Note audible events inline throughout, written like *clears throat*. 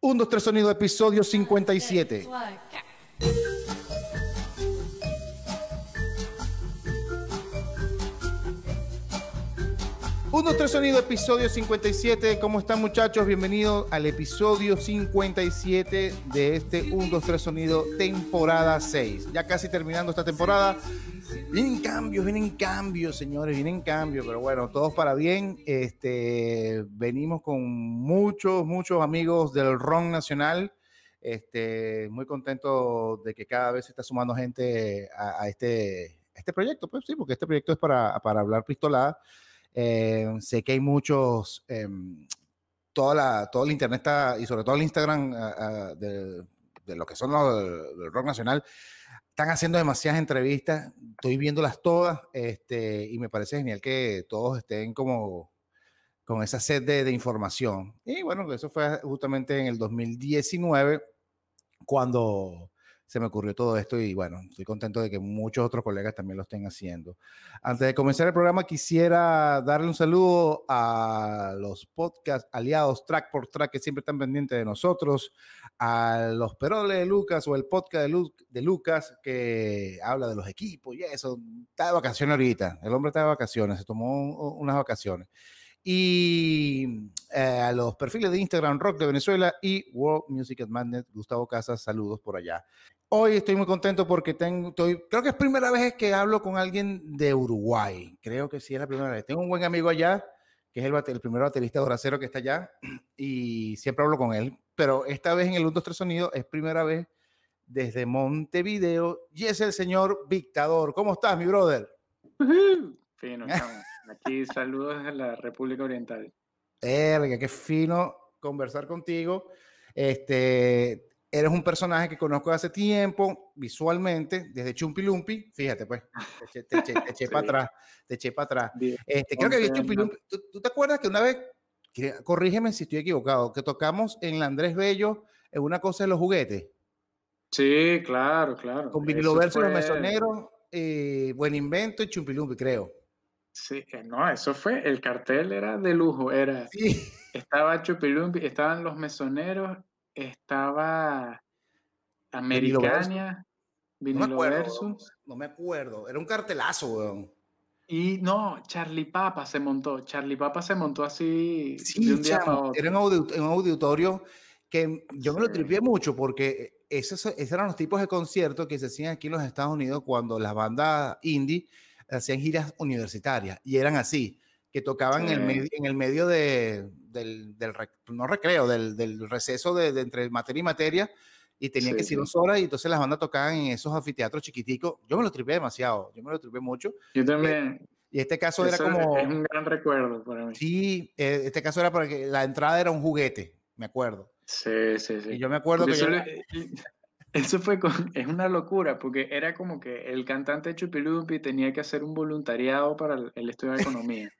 1, 2, 3 sonido, episodio 57. Uno, tres sonido, episodio 57. ¿Cómo están muchachos? Bienvenidos al episodio 57 de este 1, 2, 3 sonido, temporada 6. Ya casi terminando esta temporada. Vienen cambios, vienen cambios, señores, vienen cambios, pero bueno, todos para bien. Este, venimos con muchos, muchos amigos del RON Nacional. Este, muy contento de que cada vez se está sumando gente a, este, este proyecto, pues sí, porque este proyecto es para, para hablar pistolada. Eh, sé que hay muchos, eh, toda la, todo el internet está, y sobre todo el Instagram de, de, lo que son los del rock nacional, están haciendo demasiadas entrevistas, estoy viéndolas todas, este, y me parece genial que todos estén como con esa sed de, de información. Y bueno, eso fue justamente en el 2019, cuando se me ocurrió todo esto y bueno, estoy contento de que muchos otros colegas también lo estén haciendo. Antes de comenzar el programa, quisiera darle un saludo a los podcast aliados track por track que siempre están pendientes de nosotros, a los Peroles de Lucas o el podcast de, Lu de Lucas que habla de los equipos y eso. Está de vacaciones ahorita, el hombre está de vacaciones, se tomó unas vacaciones y eh, a los perfiles de Instagram Rock de Venezuela y World Music at Madness, Gustavo Casas, saludos por allá. Hoy estoy muy contento porque tengo, estoy, creo que es primera vez que hablo con alguien de Uruguay, creo que sí es la primera vez. Tengo un buen amigo allá, que es el, el primer baterista de Horacero que está allá, *clears throat* y siempre hablo con él, pero esta vez en el 1, 2, 3 Sonido es primera vez desde Montevideo y es el señor Dictador. ¿Cómo estás, mi brother? Fino. Aquí saludos desde la República Oriental. Erga, qué fino conversar contigo. Este, eres un personaje que conozco hace tiempo, visualmente, desde Chumpilumpi. Fíjate, pues, te, eché *laughs* para atrás, te eché para atrás. Este, creo que Chumpilumpi. ¿Tú, ¿Tú, te acuerdas que una vez, corrígeme si estoy equivocado, que tocamos en la Andrés Bello en una cosa de los juguetes? Sí, claro, claro. Con vinilo verso, fue... los mesoneros, eh, Buen Invento y Chumpilumpi, creo. Sí, no, eso fue, el cartel era de lujo, era, sí. estaba Chupilumpi, estaban los mesoneros, estaba Americania, Vinilo no Versus. No me acuerdo, era un cartelazo, weón. Y no, Charlie Papa se montó, Charlie Papa se montó así sí, de un día chamo, a otro. Era un, auditorio, un auditorio que yo me lo tripié mucho porque esos, esos eran los tipos de conciertos que se hacían aquí en los Estados Unidos cuando las bandas indie hacían giras universitarias y eran así, que tocaban sí. en, el medio, en el medio de, del, del, no recreo, del, del receso de, de, entre materia y materia y tenían sí, que ser dos horas y entonces las bandas tocaban en esos anfiteatros chiquiticos. Yo me lo tripé demasiado, yo me lo tripé mucho. Yo también. Y este caso Eso era como... Es un gran recuerdo para mí. Sí, este caso era porque la entrada era un juguete, me acuerdo. Sí, sí, sí. Y yo me acuerdo porque que... Yo... *laughs* Eso fue con, es una locura, porque era como que el cantante Chupilupi tenía que hacer un voluntariado para el, el estudio de economía.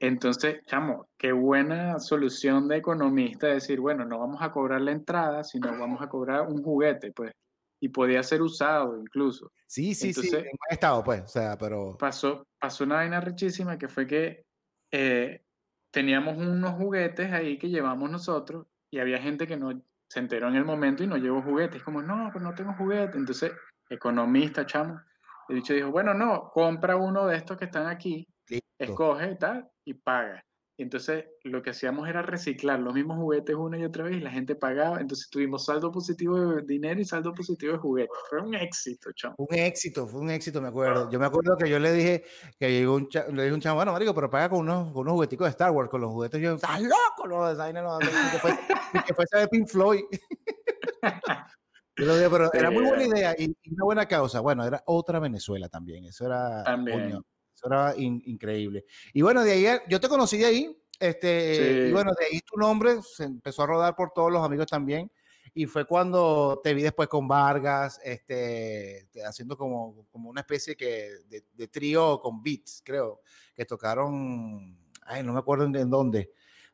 Entonces, chamo, qué buena solución de economista decir, bueno, no vamos a cobrar la entrada, sino vamos a cobrar un juguete, pues. Y podía ser usado incluso. Sí, sí, Entonces, sí, en buen estado, pues, o sea, pero... Pasó, pasó una vaina richísima que fue que eh, teníamos unos juguetes ahí que llevamos nosotros y había gente que no se enteró en el momento y no llevó juguetes. Como, no, pues no tengo juguete. Entonces, economista, chamo, el dicho dijo, bueno, no, compra uno de estos que están aquí, Listo. escoge y tal, y paga. Entonces, lo que hacíamos era reciclar los mismos juguetes una y otra vez y la gente pagaba. Entonces, tuvimos saldo positivo de dinero y saldo positivo de juguetes. Fue un éxito, chamo. Un éxito, fue un éxito, me acuerdo. Yo me acuerdo que yo le dije, que llegó un chavo, le dije un chavo, bueno, marico, pero paga con unos, con unos jugueticos de Star Wars, con los juguetes. Yo, ¡estás loco! Esa no, que fue, que fuese de Pink Floyd. *laughs* Yo lo dije, pero era muy buena idea y, y, una buena causa. Bueno, era otra Venezuela también. Eso era. También. Coño, eso era in, increíble. Y bueno, de ahí, yo te conocí de ahí. Este, sí. Y bueno, de ahí tu nombre se empezó a rodar por todos los amigos también. Y fue cuando te vi después con Vargas, este, haciendo como, como una especie que de, de trío con beats, creo, que tocaron, ay, no me acuerdo en, dónde,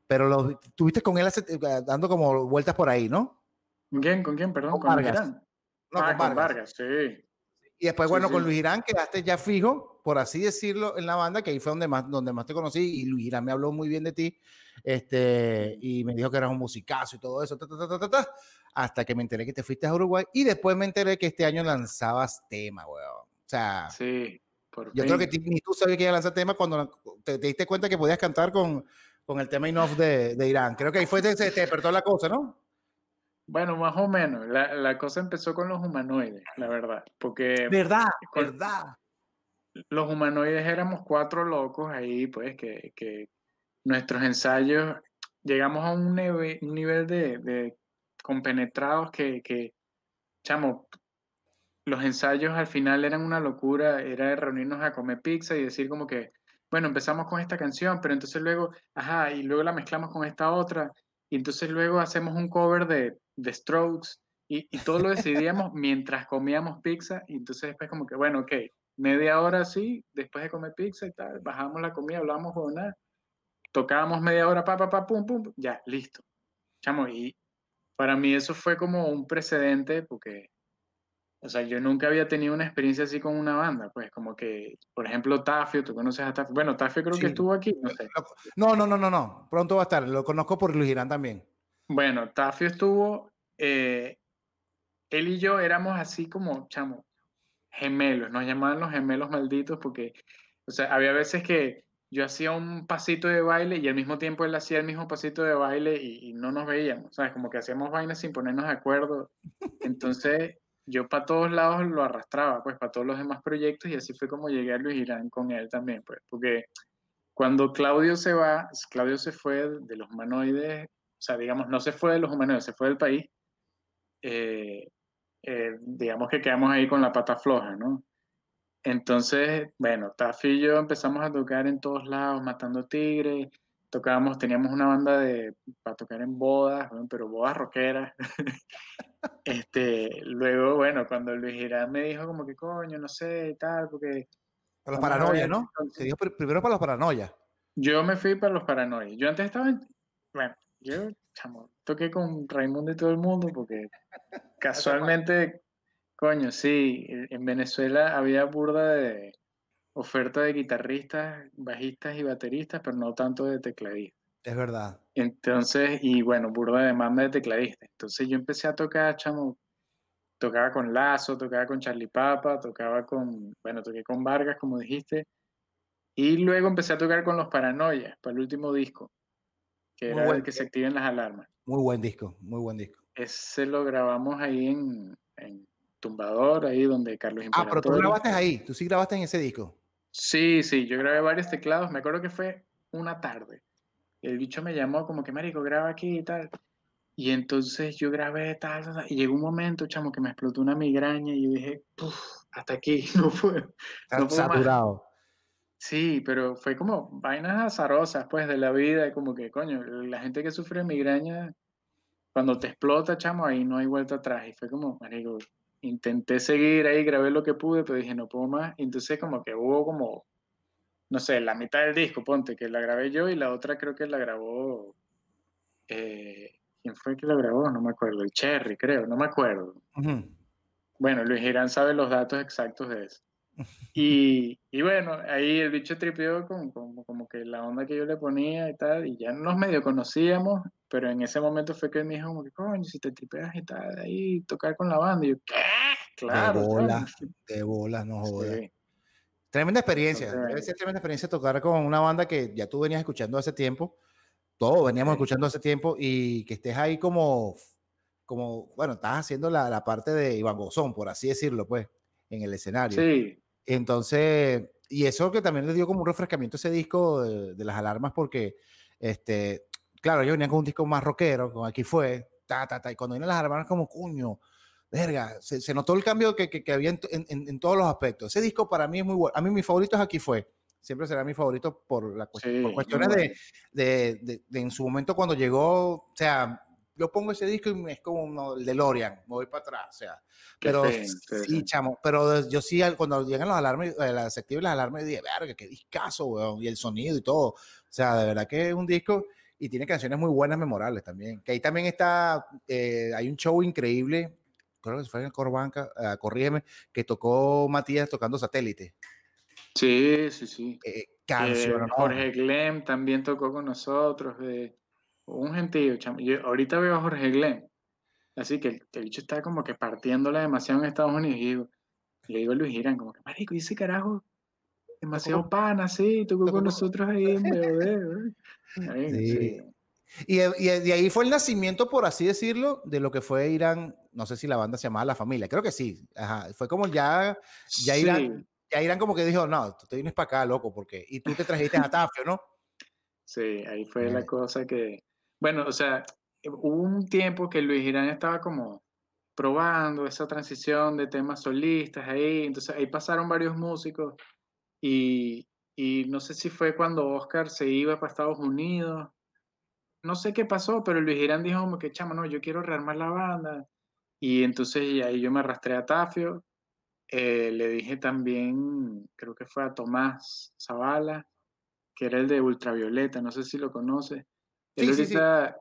pero lo, tuviste con él hace, dando como vueltas por ahí, ¿no? ¿Con quién? ¿Con quién? Perdón, con, con Vargas. No, ah, con Vargas. sí. Y después, bueno, sí, con Luis Irán quedaste ya fijo por así decirlo, en la banda, que ahí fue donde más, donde más te conocí y Luis me habló muy bien de ti, este, y me dijo que eras un musicazo y todo eso, hasta que me enteré que te fuiste a Uruguay y después me enteré que este año lanzabas tema, weón. O sea, sí, yo creo que ni tú sabías que iba a lanzar tema cuando te, diste cuenta que podías cantar con, con el tema Enough de, de Irán. Creo que ahí fue que se te despertó la cosa, ¿no? Bueno, más o menos. La, la, cosa empezó con los humanoides, la verdad. Porque. ¿Verdad? ¿Verdad? Los humanoides éramos cuatro locos ahí, pues, que, que nuestros ensayos llegamos a un, nivel de, de compenetrados que, que, chamo, los ensayos al final eran una locura, era reunirnos a comer pizza y decir como que, bueno, empezamos con esta canción, pero entonces luego, ajá, y luego la mezclamos con esta otra, y entonces luego hacemos un cover de, de Strokes, y, y, todo lo decidíamos mientras comíamos pizza, y entonces después como que, bueno, ok, media hora sí, después de comer pizza y tal, bajamos la comida, hablamos con nada, tocábamos media hora, pa, pa, pa, pum, pum, ya, listo. Chamo, y para mí eso fue como un precedente, porque o sea, yo nunca había tenido una experiencia así con una banda, pues como que, por ejemplo, Tafio, tú conoces a Tafio. Bueno, Tafio creo que estuvo aquí, no sé. No, no, no, no, no. Pronto va a estar. Lo conozco por Luis Irán también. Bueno, Tafio estuvo. Eh, él y yo éramos así como, chamo, gemelos. Nos llamaban los gemelos malditos porque, o sea, había veces que yo hacía un pasito de baile y al mismo tiempo él hacía el mismo pasito de baile y, no nos veíamos, ¿sabes? Como que hacíamos vainas sin ponernos de acuerdo. Entonces yo para todos lados lo arrastraba, pues para todos los demás proyectos y así fue como llegué a Luis Irán con él también, pues, porque cuando Claudio se va, Claudio se fue de los humanoides, o sea, digamos, no se fue de los humanoides, se fue del país, eh, eh, digamos que quedamos ahí con la pata floja, ¿no? Entonces, bueno, Taffy y yo empezamos a tocar en todos lados, matando tigres, tocábamos, teníamos una banda de, para tocar en bodas, pero bodas rockeras. *laughs* este, luego, bueno, cuando Luis Girán me dijo como que coño, no sé, tal, porque... Para los paranoias, ¿no? Se dijo primero para los paranoias. Yo me fui para los paranoias. Yo antes estaba en... Bueno, yo, chamo, toqué con Raimundo y todo el mundo porque *laughs* casualmente, coño, sí, en Venezuela había burda de oferta de guitarristas, bajistas y bateristas, pero no tanto de tecladistas. Es verdad. Entonces, y bueno, burda de demanda de tecladistas. Entonces yo empecé a tocar, chamo, tocaba con Lazo, tocaba con Charlie Papa, tocaba con, bueno, toqué con Vargas, como dijiste, y luego empecé a tocar con Los Paranoias, para el último disco, que era el que se activen las alarmas. Muy buen disco, muy buen disco. Ese lo grabamos ahí en, en Tumbador, ahí donde Carlos Imperator. Ah, pero tú grabaste ahí, tú sí grabaste en ese disco. Sí, sí, yo grabé varios teclados. Me acuerdo que fue una tarde. El bicho me llamó como que, marico, graba aquí y tal. Y entonces yo grabé tal, tal, y llegó un momento, chamo, que me explotó una migraña y yo dije, hasta aquí, *laughs* no fue. No saturado. Sí, pero fue como vainas azarosas, pues, de la vida, como que, coño, la gente que sufre migraña, cuando te explota, chamo, ahí no hay vuelta atrás. Y fue como, marico, intenté seguir ahí, grabé lo que pude, pero dije, no puedo más. entonces como que hubo como, no sé, la mitad del disco, ponte, que la grabé yo y la otra creo que la grabó... Eh, ¿Quién fue que la grabó? No me acuerdo. El Cherry, creo, no me acuerdo. Bueno, Luis Girán sabe los datos exactos de eso. Y, y, bueno, ahí el bicho tripeó con, como que la onda que yo le ponía y tal, y ya nos medio conocíamos, pero en ese momento fue que él me dijo como que, coño, si te tripeas y tal, ahí tocar con la banda, y yo, ¿qué? Claro. De bola, de bola, no jodas. Tremenda experiencia, debe ser tremenda experiencia tocar con una banda que ya tú venías escuchando hace tiempo, todos veníamos escuchando hace tiempo, y que estés ahí como, como bueno, estás haciendo la, la parte de Iván Gozón, por así decirlo, pues, en el escenario. Sí, entonces, y eso que también le dio como un refrescamiento a ese disco de, las alarmas, porque, este, claro, yo venía con un disco más rockero, como aquí fue, ta, ta, ta, y cuando vienen las alarmas, como, cuño, verga, se, notó el cambio que, que, había en, en, todos los aspectos. Ese disco para mí es muy bueno. A mí mi favorito es aquí fue. Siempre será mi favorito por, la por cuestiones de, de, de, en su momento cuando llegó, o sea, yo pongo ese disco y es como el de Lorian, me voy para atrás, o sea, pero sí, chamo, pero yo sí, cuando llegan los alarmes, eh, las activan las alarmas, dije, verga, qué discazo, weón, y el sonido y todo, o sea, de verdad que es un disco y tiene canciones muy buenas, memorables también, que ahí también está, eh, hay un show increíble, creo que fue en el Corbanca, uh, corrígeme, que tocó Matías tocando satélite. Sí, sí, sí. Eh, canción, eh, Jorge Glem también tocó con nosotros. De, un gentío, Yo ahorita veo a Jorge Glem. Así que el, bicho está como que partiéndola demasiado en Estados Unidos. Y digo, le digo a Luis Girán, como que, marico, dice carajo, demasiado pana, sí, tocó con nosotros ahí en BOD. *laughs* sí. Y, de ahí fue el nacimiento, por así decirlo, de lo que fue Irán. No sé si la banda se llamaba La Familia, creo que sí. Fue como ya, ya Irán, ya Irán como que dijo, no, tú te vienes para acá, loco, porque. Y tú te trajiste a Tafio, ¿no? Sí, ahí fue la cosa que. Bueno, o sea, hubo un tiempo que Luis Irán estaba como probando esa transición de temas solistas ahí. Entonces ahí pasaron varios músicos y, no sé si fue cuando Oscar se iba para Estados Unidos no sé qué pasó, pero Luis Girán dijo como que, chamo, no, yo quiero rearmar la banda. Y entonces ahí yo me arrastré a Tafio. Eh, le dije también, creo que fue a Tomás Zavala, que era el de Ultravioleta, no sé si lo conoce. él, está,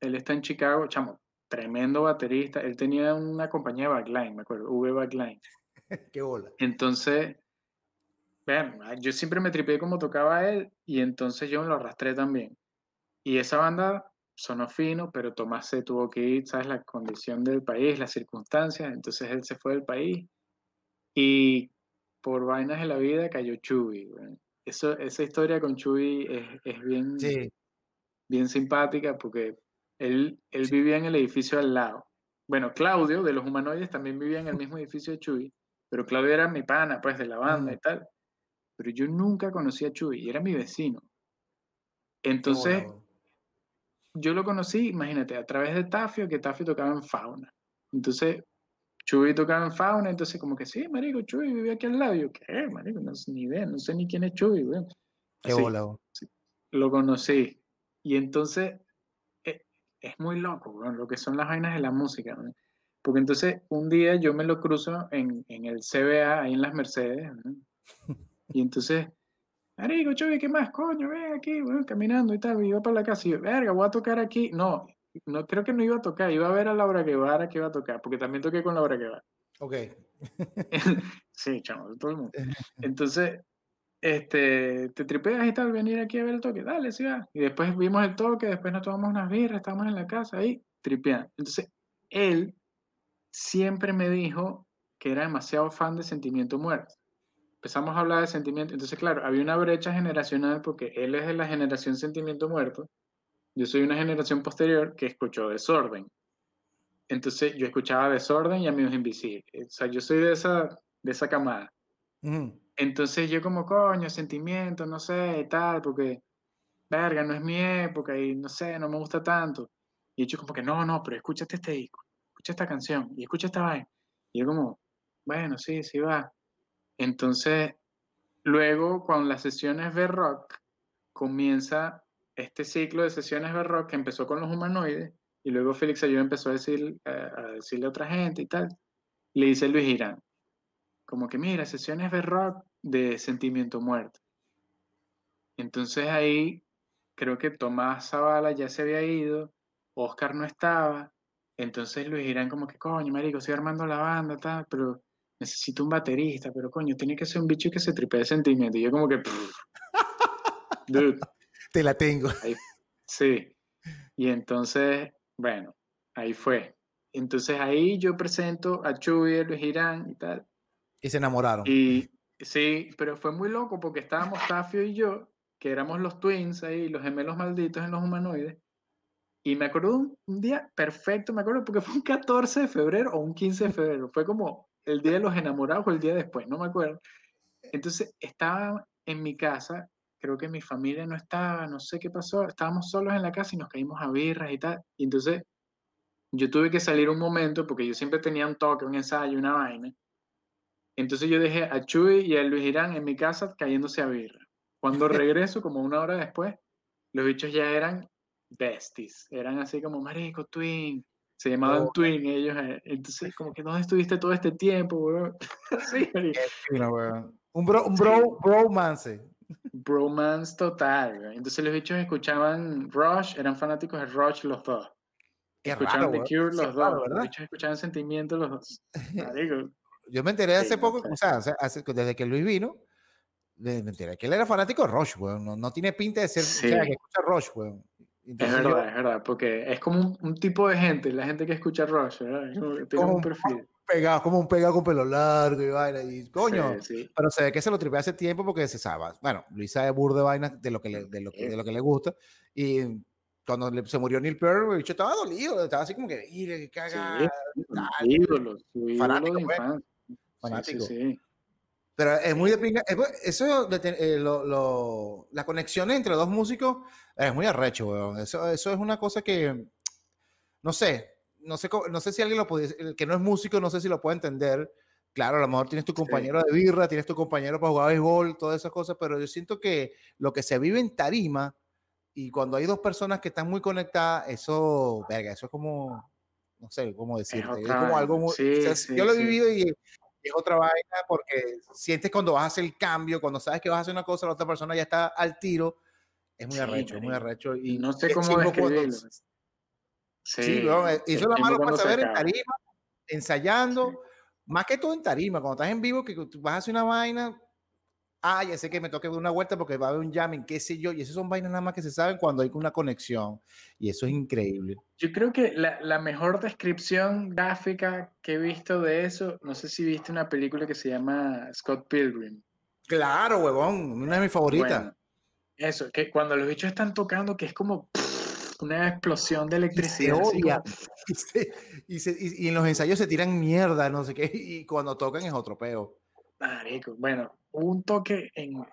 él está en Chicago, chamo, tremendo baterista. Él tenía una compañía de backline, me acuerdo, V Backline. *laughs* Qué bola. Entonces, vean, yo siempre me tripé como tocaba él y entonces yo me lo arrastré también. Y esa banda sonó fino, pero Tomás se tuvo que ir, ¿sabes? La condición del país, las circunstancias, entonces él se fue del país. Y por vainas de la vida cayó Chubi. Eso, esa historia con Chubi es, es bien, bien simpática porque él, él vivía en el edificio al lado. Bueno, Claudio de los humanoides también vivía en el mismo edificio de Chubi, pero Claudio era mi pana, pues, de la banda y tal. Pero yo nunca conocí a Chuy y era mi vecino. Entonces, yo lo conocí, imagínate, a través de Tafio, que Tafio tocaba en fauna. Entonces, Chuy tocaba en fauna, entonces como que sí, marico, Chuy vive aquí al lado. Yo, ¿qué, marico? No sé ni idea, no sé ni quién es Chuy, güey. Qué bola, Lo conocí. Y entonces, eh, es, muy loco, güey, lo que son las vainas de la música, Porque entonces, un día yo me lo cruzo en, en el CBA, ahí en las Mercedes, *laughs* y entonces Marico, Chuy, ¿qué más? Coño, ven aquí, caminando y tal. iba para la casa y yo, verga, voy a tocar aquí. No, no creo que no iba a tocar, iba a ver a Laura Guevara que iba a tocar, porque también toqué con Laura Guevara. Ok. *laughs* sí, chamo, todo el mundo. *laughs* Entonces, este, te tripeas y tal, venir aquí a ver el toque, dale, sí va. Y después vimos el toque, después nos tomamos unas birras, estábamos en la casa ahí, tripeando. Entonces, él siempre me dijo que era demasiado fan de Sentimiento Muerto empezamos a hablar de sentimiento. Entonces, claro, había una brecha generacional porque él es de la generación sentimiento muerto. Yo soy una generación posterior que escuchó desorden. Entonces, yo escuchaba desorden y amigos invisibles. O sea, yo soy de esa, de esa camada. Entonces, yo como, coño, sentimiento, no sé, tal, porque, verga, no es mi época y no sé, no me gusta tanto. Y yo como que, no, no, pero escúchate este disco, escucha esta canción y escucha esta vaina. Y yo como, bueno, sí, sí va. Entonces, luego con las sesiones de rock, comienza este ciclo de sesiones de rock que empezó con los humanoides y luego Félix Ayuda empezó a, decir, a decirle a otra gente y tal. Le dice Luis Girán, como que mira, sesiones de rock de sentimiento muerto. Entonces ahí creo que Tomás Zavala ya se había ido, Oscar no estaba, entonces Luis Girán como que coño, marico, estoy armando la banda, tal, pero necesito un baterista, pero coño, tiene que ser un bicho que se tripee de sentimiento. Y yo como que, *laughs* dude. Te la tengo. sí. Y entonces, bueno, ahí fue. Entonces ahí yo presento a Chuy, Luis Girán y tal. Y se enamoraron. Y sí, pero fue muy loco porque estábamos Tafio y yo, que éramos los twins ahí, los gemelos malditos en los humanoides. Y me acuerdo un, un día perfecto, me acuerdo porque *laughs* fue un 14 de febrero o un 15 de febrero. Fue como el día de los enamorados o el día después, no me acuerdo. Entonces estaba en mi casa, creo que mi familia no estaba, no sé qué pasó, estábamos solos en la casa y nos caímos a birras y tal. Y entonces yo tuve que salir un momento porque yo siempre tenía un toque, un ensayo, una vaina. Entonces yo dejé a Chuy y a Luis Irán en mi casa cayéndose a birra. Cuando *laughs* regreso, como una hora después, los bichos ya eran besties, eran así como marico, twin, se llamaban Twin ellos. Eh, entonces, como que, ¿dónde estuviste todo este tiempo, weón? *laughs* sí, Un bro, un bro, bromance. Bromance total, Entonces los bichos escuchaban Rush, eran fanáticos de Rush los dos. escuchaban The Cure los dos. los bichos escuchaban Sentimientos los dos. *laughs* Yo me enteré hace poco, o sea, desde que Luis vino, De, mentira, que él era fanático de Rush, weón. No, no tiene pinta de ser Sí. o sea, que escucha Rush, weón. Es Entonces yo- verdad, es verdad, porque es como un, un tipo de gente, la gente que escucha Rush, ¿verdad? Es Tiene Como un perfil. pegado, como un pegado con pelo largo y vaina. Y coño, Sí, sí. pero se ve que se lo tripea hace tiempo porque se sabe. Bueno, Luis sabe bur de vainas de lo que le, de lo que, de lo que le gusta. Y cuando le- se murió Neil Peart, el bicho estaba dolido, estaba así como que, mire, qué cagada. Sí, ídolo, su ídolo Fanático, de infancia. Sí. Sí, sí. Pero es muy de pinga. es Eso, eh, lo- lo- la conexión entre dos músicos es muy arrecho, weón. Eso, eso es una cosa que, no sé, no sé, no sé si alguien lo puede, el que no es músico, no sé si lo puede entender. Claro, a lo mejor tienes tu compañero de birra, tienes tu compañero para jugar béisbol, todas esas cosas, pero yo siento que lo que se vive en tarima y cuando hay dos personas que están muy conectadas, eso, verga, eso es como, no sé cómo decirte, es, otra como algo muy, Sí, o sea, sí, yo lo he sí. vivido y es otra vaina porque sientes cuando vas a hacer el cambio, cuando sabes que vas a hacer una cosa, la otra persona ya está al tiro, es muy Sí, arrecho, es muy arrecho. Y No sé cómo chimbo cuando- describirlo. Sí, y el eso es lo malo para saber en tarima, ensayando, Sí. más que todo en tarima, cuando estás en vivo, que tú vas a hacer una vaina, ah, ya sé que me toque dar una vuelta porque va a haber un jamming, qué sé yo, y esas son vainas nada más que se saben cuando hay una conexión, y eso es increíble. Yo creo que la, la mejor descripción gráfica que he visto de eso, no sé si viste una película que se llama Scott Pilgrim. Claro, huevón, una de mis favoritas. Bueno, eso, que cuando los bichos están tocando, que es como pff, una explosión de y se electricidad. así odia, como- *laughs* y, se- y se- y- y en los ensayos se tiran mierda, no sé qué, y cuando tocan es otro peo. Marico, bueno, hubo un toque en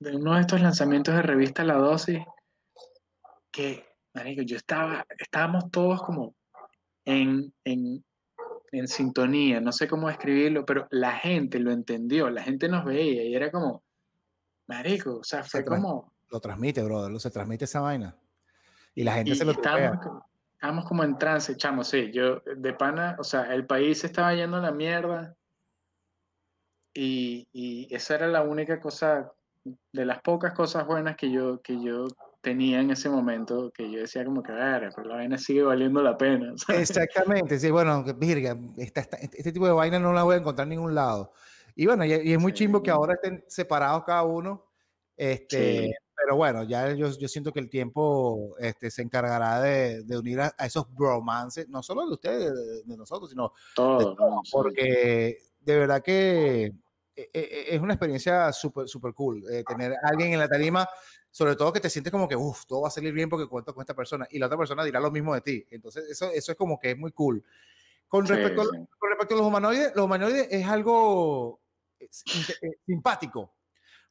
de uno de estos lanzamientos de revista La Dosis que, marico, yo estaba, estábamos todos como en, en, en sintonía, no sé cómo describirlo, pero la gente lo entendió, la gente nos veía y era como, marico, o sea, fue Se como, Lo transmite, brother, lo se transmite esa vaina. Y la gente y se lo estábamos, como- estábamos como en trance, chamo, sí, yo de pana, o sea, el país se estaba yendo a la mierda y, y esa era la única cosa, de las pocas cosas buenas que yo, que yo tenía en ese momento, que yo decía como que, "Verga, pero la vaina sigue valiendo la pena. *laughs* ¿sabes? Exactamente, sí, bueno, virga, esta- esta- este, tipo de vaina no la voy a encontrar en ningún lado. Y bueno, y, y es muy Sí. chimbo que ahora estén separados cada uno, este, Sí. pero bueno, ya yo, yo siento que el tiempo este, se encargará de, de unir a, a esos bromances, no solo de ustedes, de, de nosotros, sino de Todo, todos, ¿no? Sí. De verdad que eh, eh, es una experiencia súper, súper cool eh, tener a alguien en la tarima, sobre todo que te sientes como que, uff, todo va a salir bien porque cuento con esta persona y la otra persona dirá lo mismo de ti. Entonces, eso, eso es como que es muy cool. Con Sí, respecto, a- sí. con respecto a los humanoides, los humanoides es algo eh, eh, simpático,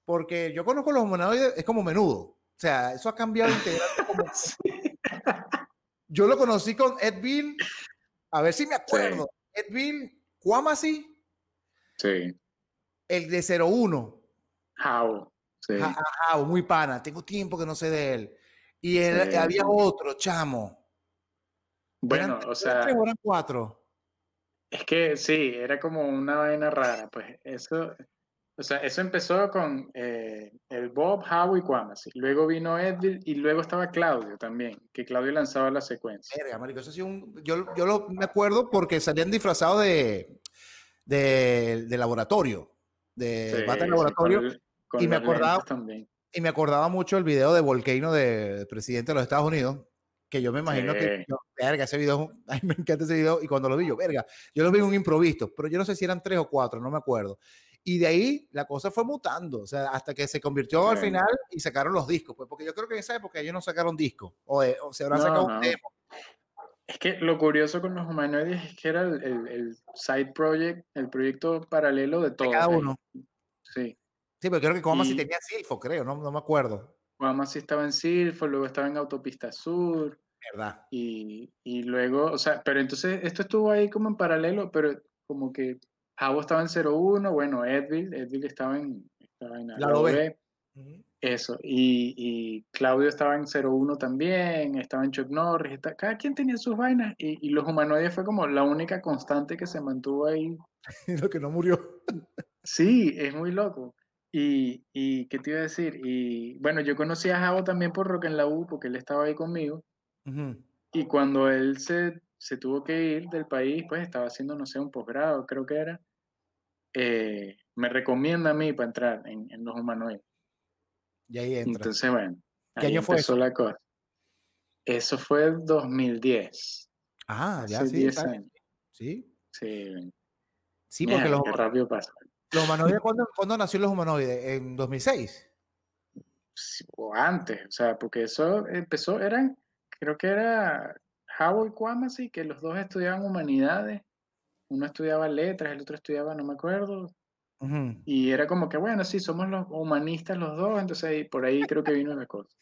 porque yo conozco los humanoides, es como menudo. O sea, eso ha cambiado integrante como... *laughs* Yo lo conocí con Ed Bill, a ver si me acuerdo. Ed Bill, Kwamasi, Sí. el de 01. How. Sí. Ja, muy pana, tengo tiempo que no sé de él. Y él- Sí, había otro, chamo. Bueno, ¿Eran- o eran sea, tres eran cuatro. es que sí, era como una vaina rara, pues eso, o sea, eso empezó con eh, el Bob, Howe y Kwamasi. Luego vino Edville y luego estaba Claudio también, que Claudio lanzaba la secuencia. Verga, marico, eso un- yo, yo lo, me acuerdo porque salían disfrazados de, de, de laboratorio, de Sí, bata sí, laboratorio. con con y me acordaba- también. Y me acordaba mucho el video de Volcano de presidente de los Estados Unidos, que yo me imagino que, Sí. yo, verga, ese video, *laughs* a mí me encanta ese video, y cuando lo vi yo, verga, yo lo vi en un improviso, pero yo no sé si eran tres o cuatro, no me acuerdo. Y de ahí la cosa fue mutando, o sea, hasta que se convirtió al Sí. final y sacaron los discos, pues, porque yo creo que en esa época ellos no sacaron discos, o, eh, o se habrán No, sacado un no. demo. Es que lo curioso con los humanoides es que era el, el- el side project, el proyecto paralelo de de todos. cada ahí. uno. Sí. Sí, pero creo que Coma sí tenía Silfo, creo, no, no me acuerdo. Guamas sí estaba en Silfo, luego estaba en Autopista Sur, ¿Verdad? y, y luego, o sea, pero entonces esto estuvo ahí como en paralelo, pero como que Javo estaba en 01, bueno, Edville, Edville estaba en, estaba en. Eso, y, y Claudio estaba en 01 también, estaba en Chuck Norris, está- cada quien tenía sus vainas, y, y los humanoides fue como la única constante que se mantuvo ahí. *laughs* Lo que no murió. Sí, es muy loco. Y, y, ¿qué te iba a decir? Y bueno, yo conocí a Javo también por Rock en la U, porque él estaba ahí conmigo. Y cuando él se, se tuvo que ir del país, pues estaba haciendo, no sé, un posgrado, creo que era. eh, me recomienda a mí para entrar en, los humanoides. Y ahí entra. Entonces, bueno. ¿Qué año fue eso? La cosa. Eso fue el 2010. Ah, ya sí. 10 años. Sí. Sí. Sí, porque los, rápido pasa. los humanoides, ¿cuándo, nació los humanoides? ¿En 2006? o antes, o sea, porque eso empezó, eran, creo que era Howard y Kwamasi, que los dos estudiaban humanidades, uno estudiaba letras, el otro estudiaba, no me acuerdo, y era como que, bueno, sí, somos los humanistas los dos, entonces por ahí creo que vino la cosa.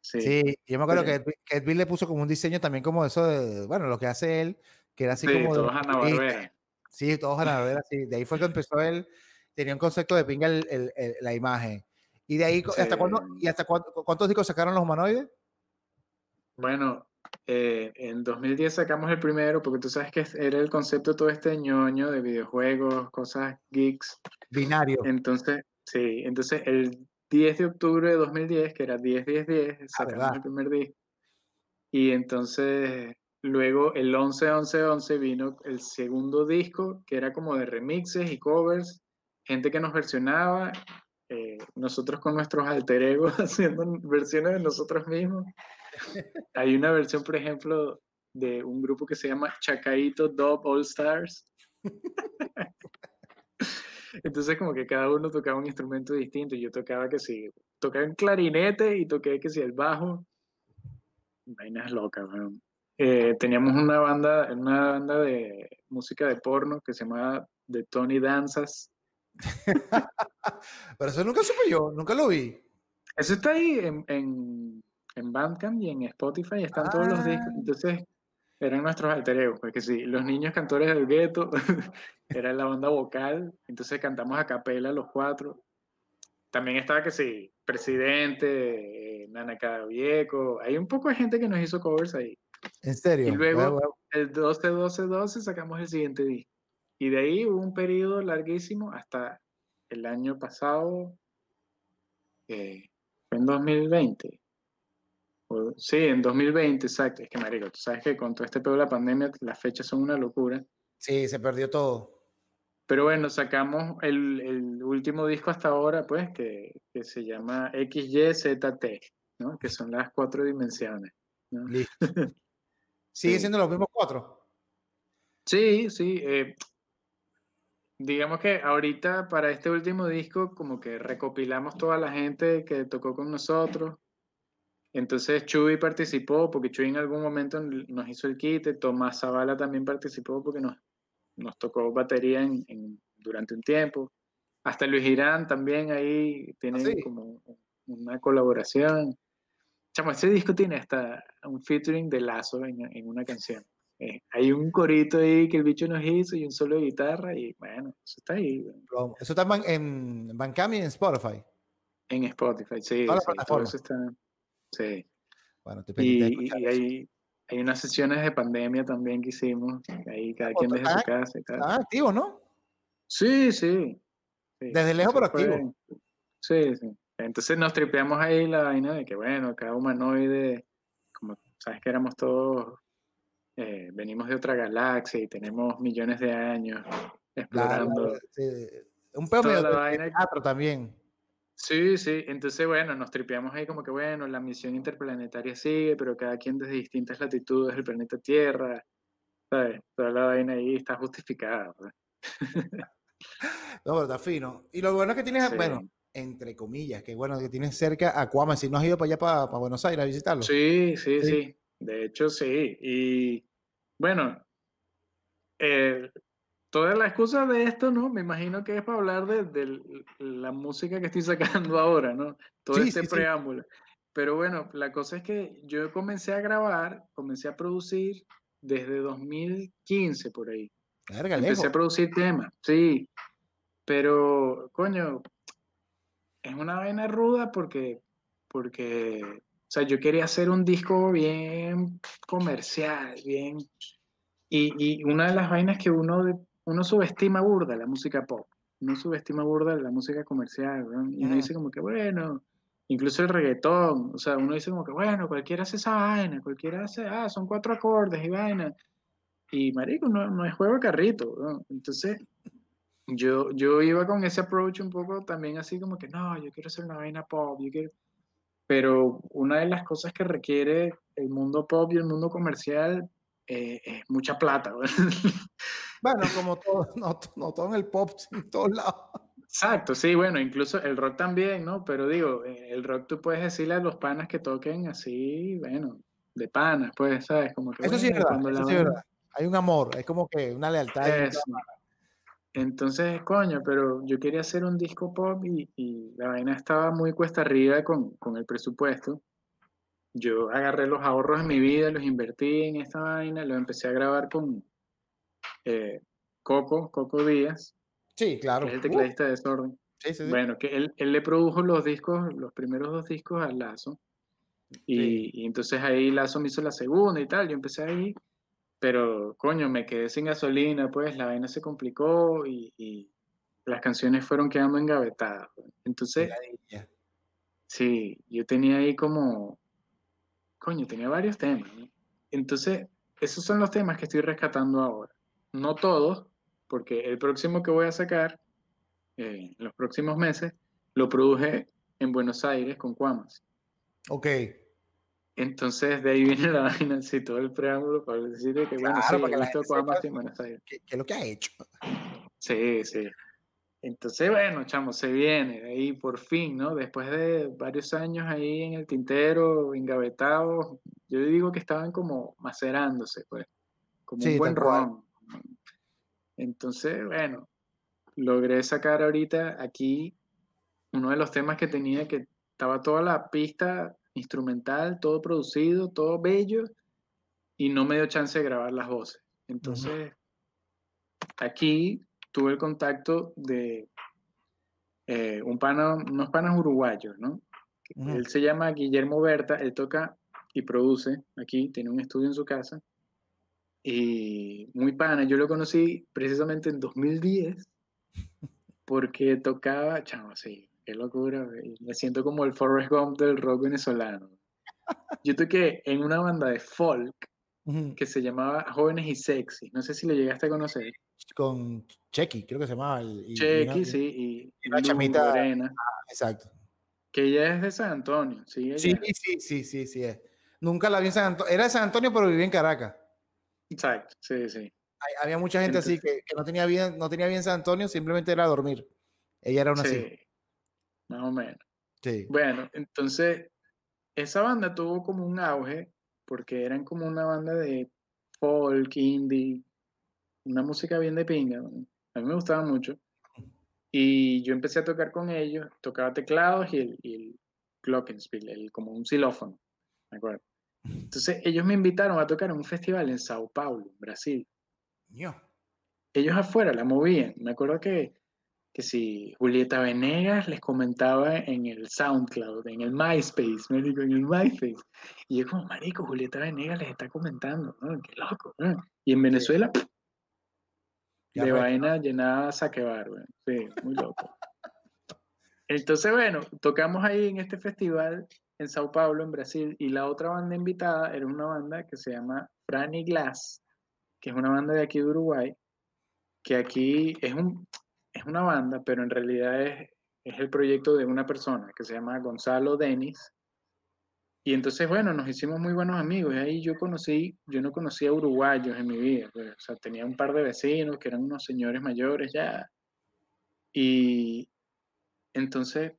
Sí, yo me acuerdo que, Ed le puso como un diseño también como eso de, bueno, lo que hace él, que era así sí, como... Todos Ana Barbera. Sí, todos Ana Barbera, sí. De ahí fue que empezó él, tenía un concepto de pinga el, la imagen. ¿Y de ahí hasta cuándo, y hasta cuántos discos sacaron los humanoides? Bueno, eh, en 2010 sacamos el primero, porque tú sabes que era el concepto todo este ñoño de videojuegos, cosas geeks. Binario. Entonces, sí, entonces el 10 de octubre de 2010, que era 10-10-10, ah, sacamos el primer disco. Y entonces, luego el 11-11-11 vino el segundo disco, que era como de remixes y covers, gente que nos versionaba, eh, nosotros con nuestros alter egos *laughs* haciendo versiones de nosotros mismos. *laughs* Hay una versión, por ejemplo, de un grupo que se llama Chacaito Dub All Stars. *laughs* Entonces como que cada uno tocaba un instrumento distinto. Yo tocaba que sí, tocaba el clarinete y toqué que sí el bajo. Vainas locas, eh, teníamos una banda, una banda de música de porno que se llamaba The Tony Danzas. *laughs* Pero eso nunca supe yo, nunca lo vi. Eso está ahí en, en, en Bandcamp y en Spotify, están todos los discos. Ah. Entonces, eran nuestros alter porque sí, los niños cantores del gueto, *laughs* era la banda vocal, entonces cantamos a capela los cuatro. También estaba que sí, Presidente, Nana Cadavieco, hay un poco de gente que nos hizo covers ahí. ¿En serio? Y luego, el 12-12-12 sacamos el siguiente disco. Y de ahí hubo un periodo larguísimo hasta el año pasado, eh, en 2020, sí, en 2020, exacto. Es que, marico, tú sabes que con todo este pedo de la pandemia, las fechas son una locura. Sí, se perdió todo. Pero bueno, sacamos el, el último disco hasta ahora, pues, que, que, se llama XYZT, ¿no? Que son las cuatro dimensiones. ¿no? *laughs* ¿Sigue siendo los mismos cuatro? Sí, sí. Eh, digamos que ahorita para este último disco, como que recopilamos toda la gente que tocó con nosotros entonces Chuy participó porque Chuy en algún momento nos hizo el kit, Tomás Zavala también participó porque nos, nos tocó batería en, durante un tiempo. Hasta Luis Irán también ahí tiene ah, como una colaboración. Chamo, ese disco tiene hasta un featuring de Lazo en, en una canción. Eh, hay un corito ahí que el bicho nos hizo y un solo de guitarra y bueno, eso está ahí. Eso está en, Bandcamp y en Spotify. En Spotify, sí. todo eso está. Sí. Bueno, te y, y hay, hay, unas sesiones de pandemia también que hicimos, ahí cada quien desde su casa. Ah, activo, ¿no? Sí, sí. Desde lejos, pero activo. Sí, sí. Entonces nos tripeamos ahí la vaina de que, bueno, cada humanoide, como sabes que éramos todos, eh, venimos de otra galaxia y tenemos millones de años explorando. Un pedo de teatro también. Sí, sí, entonces bueno, nos tripeamos ahí como que bueno, la misión interplanetaria sigue, pero cada quien desde distintas latitudes del planeta Tierra, ¿sabes? Toda la vaina ahí está justificada. Pues. *laughs* no, pero está fino. Y lo bueno es que tienes, bueno, entre comillas, que bueno, que tienes cerca a Cuama, si no has ido para allá, para, Buenos Aires a visitarlo. Sí, sí, sí, de hecho sí. Y bueno, eh, toda la excusa de esto, ¿no? Me imagino que es para hablar de, la música que estoy sacando *laughs* ahora, ¿no? Todo este preámbulo. Pero bueno, la cosa es que yo comencé a grabar, comencé a producir desde 2015 por ahí. Empecé a producir temas, sí. Pero, coño, es una vaina ruda porque, porque, o sea, yo quería hacer un disco bien comercial, bien... Y, y una de las vainas que uno uno subestima burda la música pop, uno subestima burda la música comercial, y uno dice como que, bueno, incluso el reggaetón, o sea, uno dice como que, bueno, cualquiera hace esa vaina, cualquiera hace, ah, son cuatro acordes y vaina. Y marico, no, no es juego de carrito, entonces yo, yo iba con ese approach un poco también así como que, no, yo quiero hacer una vaina pop, yo quiero... Pero una de las cosas que requiere el mundo pop y el mundo comercial eh, es mucha plata. *laughs* Bueno, como todo, *laughs* no, no, todo en el pop, *laughs* en todos lados. Exacto, sí, bueno, incluso el rock también, ¿no? Pero digo, eh, el rock tú puedes decirle a los panas que toquen así, bueno, de panas, pues, ¿sabes? Como que, eso sí es verdad, eso sí es verdad. Hay un amor, es como que una lealtad. Entonces, coño, pero yo quería hacer un disco pop y, y la vaina estaba muy cuesta arriba con, con, el presupuesto. Yo agarré los ahorros de mi vida, los invertí en esta vaina, lo empecé a grabar con eh, Coco, Coco Díaz. Sí, claro. Que es el tecladista de Desorden. Sí, sí, sí. Bueno, que él, él, le produjo los discos, los primeros dos discos a Lazo. Y, y, entonces ahí Lazo me hizo la segunda y tal. Yo empecé ahí pero coño, me quedé sin gasolina, pues la vaina se complicó y, las canciones fueron quedando engavetadas. Pues. Entonces, sí, yo tenía ahí como, coño, tenía varios temas. Entonces, esos son los temas que estoy rescatando ahora. No todos, porque el próximo que voy a sacar, eh, en los próximos meses, lo produje en Buenos Aires con Cuamas. Ok. Entonces, de ahí viene la *laughs* vaina, así todo el preámbulo para decirle que, bueno, sí, para que Cuamas en Buenos Aires. ¿Qué, es lo que ha hecho? Sí, sí. Entonces, bueno, chamo, se viene, ahí por fin, ¿no? Después de varios años ahí en el tintero, engavetados, yo digo que estaban como macerándose, pues, como un buen ron. Entonces, bueno, logré sacar ahorita aquí uno de los temas que tenía que estaba toda la pista instrumental, todo producido, todo bello, y no me dio chance de grabar las voces. Entonces, aquí tuve el contacto de eh, un pana, unos panas uruguayos, ¿no? Él se llama Guillermo Berta, él toca y produce aquí, tiene un estudio en su casa, y muy pana, yo lo conocí precisamente en 2010, *laughs* porque tocaba, chamo, sí, qué locura, me siento como el Forrest Gump del rock venezolano. *laughs* Yo toqué en una banda de folk que se llamaba Jóvenes y Sexy, no sé si lo llegaste a conocer. Con Chequi, creo que se llamaba. Chequi, sí, y, la chamita. Arena, exacto. Que ella es de San Antonio, ¿sí? Sí, sí, sí, sí, sí, es. Nunca la vi en San Antonio. Era de San Antonio, pero vivía en Caracas. Exacto, sí, sí. había mucha gente así que, que, no tenía bien, no tenía bien San Antonio, simplemente era dormir. Ella era una sí. así más o menos. Sí. Bueno, entonces esa banda tuvo como un auge porque eran como una banda de folk, indie, una música bien de pinga. A mí me gustaba mucho. Y yo empecé a tocar con ellos, tocaba teclados y el, y el glockenspiel, el, como un xilófono, ¿me acuerdo? Entonces ellos me invitaron a tocar en un festival en Sao Paulo, Brasil. Yo. Ellos afuera la movían. Me acuerdo que que si Julieta Venegas les comentaba en el SoundCloud, en el MySpace, me digo, en el MySpace. Y yo como, marico, Julieta Venegas les está comentando, ¿no? Qué loco, Y en Venezuela, de vaina llenada a saquebar, Sí, muy loco. *laughs* Entonces, bueno, tocamos ahí en este festival en Sao Paulo, en Brasil, y la otra banda invitada era una banda que se llama Franny Glass, que es una banda de aquí de Uruguay, que aquí es un, es una banda, pero en realidad es, es el proyecto de una persona que se llama Gonzalo Denis. Y entonces, bueno, nos hicimos muy buenos amigos. Y ahí yo conocí, yo no conocía uruguayos en mi vida. Pues, o sea, tenía un par de vecinos que eran unos señores mayores ya. Y entonces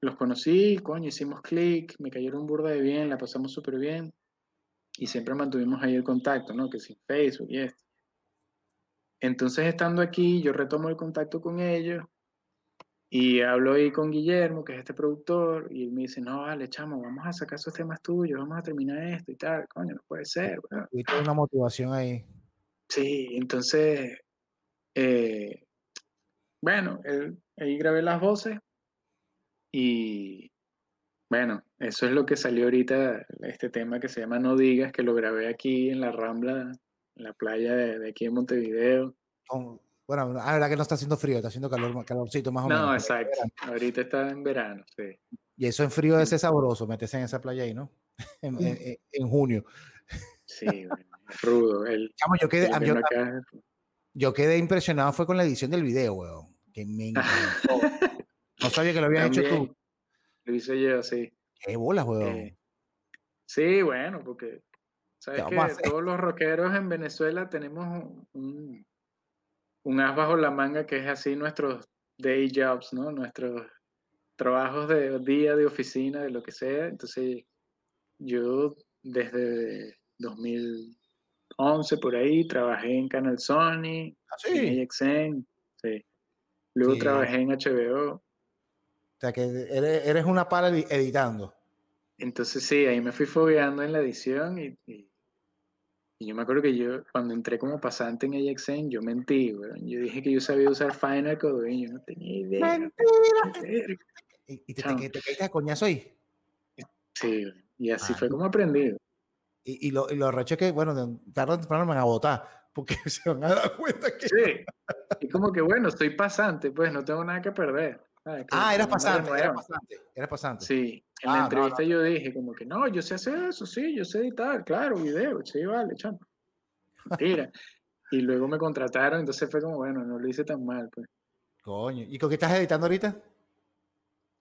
los conocí, coño, hicimos clic, me cayeron burda de bien, la pasamos súper bien. Y siempre mantuvimos ahí el contacto, ¿no? Que sin Facebook y esto. Entonces, estando aquí, yo retomo el contacto con ellos y hablo ahí con Guillermo, que es este productor, y él me dice, no, vale, chamo, vamos a sacar esos temas tuyos, vamos a terminar esto y tal, coño, no puede ser. Y una motivación ahí. Sí, entonces, eh, bueno, ahí grabé las voces y bueno, eso es lo que salió ahorita, este tema que se llama No Digas, que lo grabé aquí en la Rambla en la playa de, aquí en Montevideo. bueno, la verdad que no está haciendo frío, está haciendo calor, calorcito más o menos. No, exacto. Ahorita está en verano, sí. Y eso en frío es sabroso, meterse en esa playa ahí, ¿no? *laughs* en, junio. Sí, rudo. El, yo quedé, Yo quedé impresionado fue con la edición del video, weón. Que me *laughs* encantó. No sabía que lo habías hecho tú. Lo hice yo, sí. Qué bolas, weón. Eh, sí, bueno, porque sabes que todos los rockeros en Venezuela tenemos un, un as bajo la manga que es así nuestros day jobs, ¿no? Nuestros trabajos de día, de oficina, de lo que sea. Entonces, yo desde 2011 por ahí trabajé en Canal Sony, ¿Ah, sí? en AXN, sí. Luego trabajé en HBO. O sea, que eres, eres una pala editando. Entonces sí, ahí me fui fogueando en la edición y, y, yo me acuerdo que yo cuando entré como pasante en AXN, yo mentí, Yo dije que yo sabía usar Final Code y yo no tenía idea. Mentira. ¿Y, te, te, te, caíste a coñazo ahí? Sí, y así fue como aprendí. Y, y, lo, y lo recho que, bueno, tarde o temprano me van a votar, porque *laughs* se van a dar cuenta que... Sí, y como que, bueno, estoy pasante, pues no tengo nada que perder. Ah, eras pasante, era pasante. Sí, en la ah, entrevista yo dije como que, no, yo sé hacer eso, sí, yo sé editar, claro, video, sí, vale, chamo. Mira. y luego me contrataron, entonces fue como, bueno, no lo hice tan mal, pues. Coño, ¿y con qué estás editando ahorita?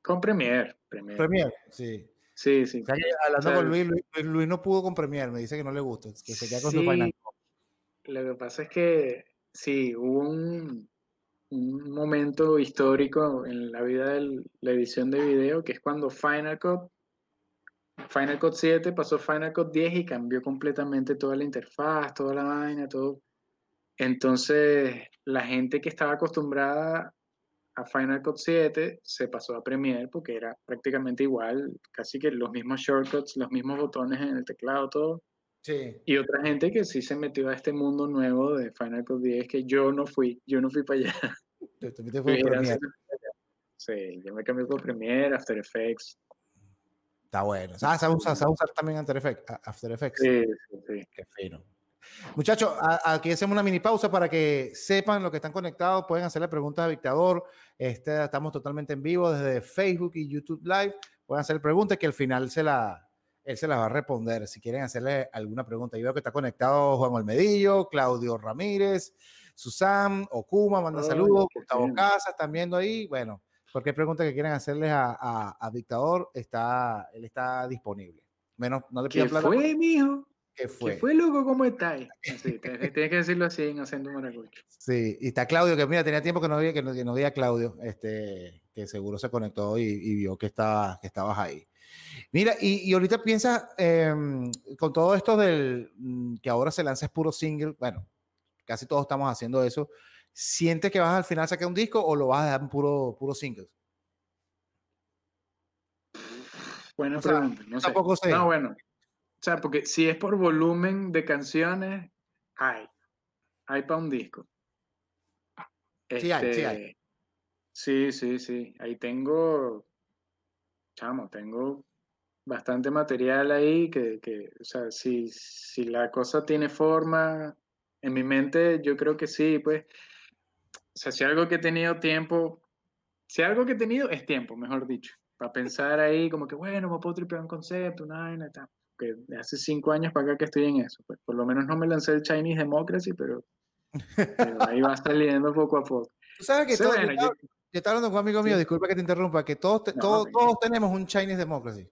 Con Premiere. Premiere, Premiere sí. Sí, sí. hablando con Luis, Luis, no pudo con Premiere, me dice que no le gusta, que se queda con su Final Lo que pasa es que sí, hubo un, un momento histórico en la vida de la edición de video, que es cuando Final Cut, Final Cut 7 pasó Final Cut 10 y cambió completamente toda la interfaz, toda la vaina, todo. Entonces, la gente que estaba acostumbrada a Final Cut 7 se pasó a Premiere porque era prácticamente igual, casi que los mismos shortcuts, los mismos botones en el teclado, todo. Sí. Y otra gente que sí se metió a este mundo nuevo de Final Cut 10 que yo no fui, yo no *laughs* fui para allá. Sí, yo me cambié por Premiere, After Effects. Está bueno. ¿Sabes usar, usar también After Effects? After Effects? Sí, sí, sí. Qué fino. Muchachos, aquí hacemos una mini pausa para que sepan lo que están conectados. Pueden hacerle preguntas a Dictador. Este, estamos totalmente en vivo desde Facebook y YouTube Live. Pueden hacer preguntas que al final se la, él se las va a responder. Si quieren hacerle alguna pregunta, yo veo que está conectado Juan Olmedillo, Claudio Ramírez, Susan, Okuma, manda saludos, Gustavo Casas, están viendo ahí. Bueno, cualquier pregunta que quieran hacerles a, a, Dictador, está, él está disponible. Menos, no le pidan plata. fue, mijo? ¿Qué fue? ¿Qué fue, loco? ¿Cómo estáis? Sí, tienes que decirlo así en acento maracucho. Sí, y está Claudio, que mira, tenía tiempo que no veía, que no, no veía a Claudio, este, que seguro se conectó y, vio que, estaba, que estabas ahí. Mira, y, y ahorita piensas, em, con todo esto del mm, que ahora se lanza es puro single, bueno, casi todos estamos haciendo eso, ¿sientes que vas al final a sacar un disco o lo vas a dejar en puro, puro singles? Bueno, no Tampoco sé. No, bueno, o sea, porque si es por volumen de canciones, hay. Hay para un disco. sí hay, sí hay. Este, sí, sí, sí. Ahí tengo, chamo, tengo bastante material ahí que, que o sea, si, si la cosa tiene forma, en mi mente yo creo que sí, pues, o sea, si algo que he tenido tiempo, si algo que he tenido es tiempo, mejor dicho, para pensar ahí como que, bueno, me puedo tripear un concepto, una vaina tal que hace cinco años para acá que estoy en eso. Pues por lo menos no me lancé el Chinese Democracy, pero, ahí va saliendo poco a poco. Tú sabes que todo, yo, estaba hablando con un amigo mío, disculpa que te interrumpa, que todos, todos, todos tenemos un Chinese Democracy.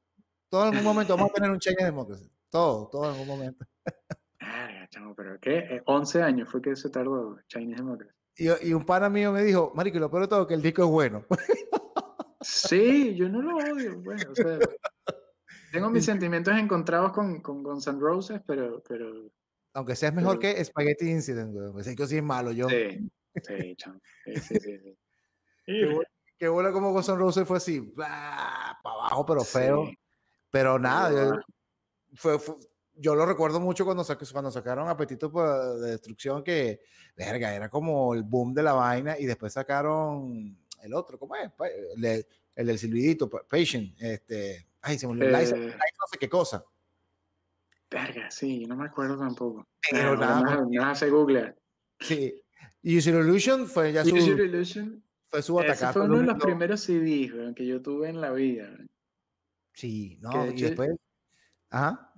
Todos en algún momento vamos a tener un Chinese Democracy. Todos, todos en algún momento. chamo, pero ¿qué? 11 años fue que se tardó Chinese Democracy. Y, y un pana mío me dijo, Marico, lo peor de todo que el disco es bueno. sí, yo no lo odio. Bueno, o sea, tengo mis sentimientos encontrados con, con Guns N' Roses, pero, pero... Aunque seas mejor que Spaghetti Incident, güey. Pues es que sí es malo yo. Sí, sí, sí, sí, sí, Qué, bueno, como Guns N' Roses fue así, para abajo, pero feo. Pero nada, fue, yo lo recuerdo mucho cuando, cuando sacaron Apetito de Destrucción, que, verga, era como el boom de la vaina, y después sacaron el otro, ¿cómo es? El, el del silbidito, Patient, este Ay, se me olvidó. Eh, no sé qué cosa. Verga, sí, no me acuerdo tampoco. Pero nada. No hace Google. Sí. User Illusion fue ya su. User Illusion. Fue su fue uno de los primeros CDs que yo tuve en la vida. Sí, no, y después. Ajá.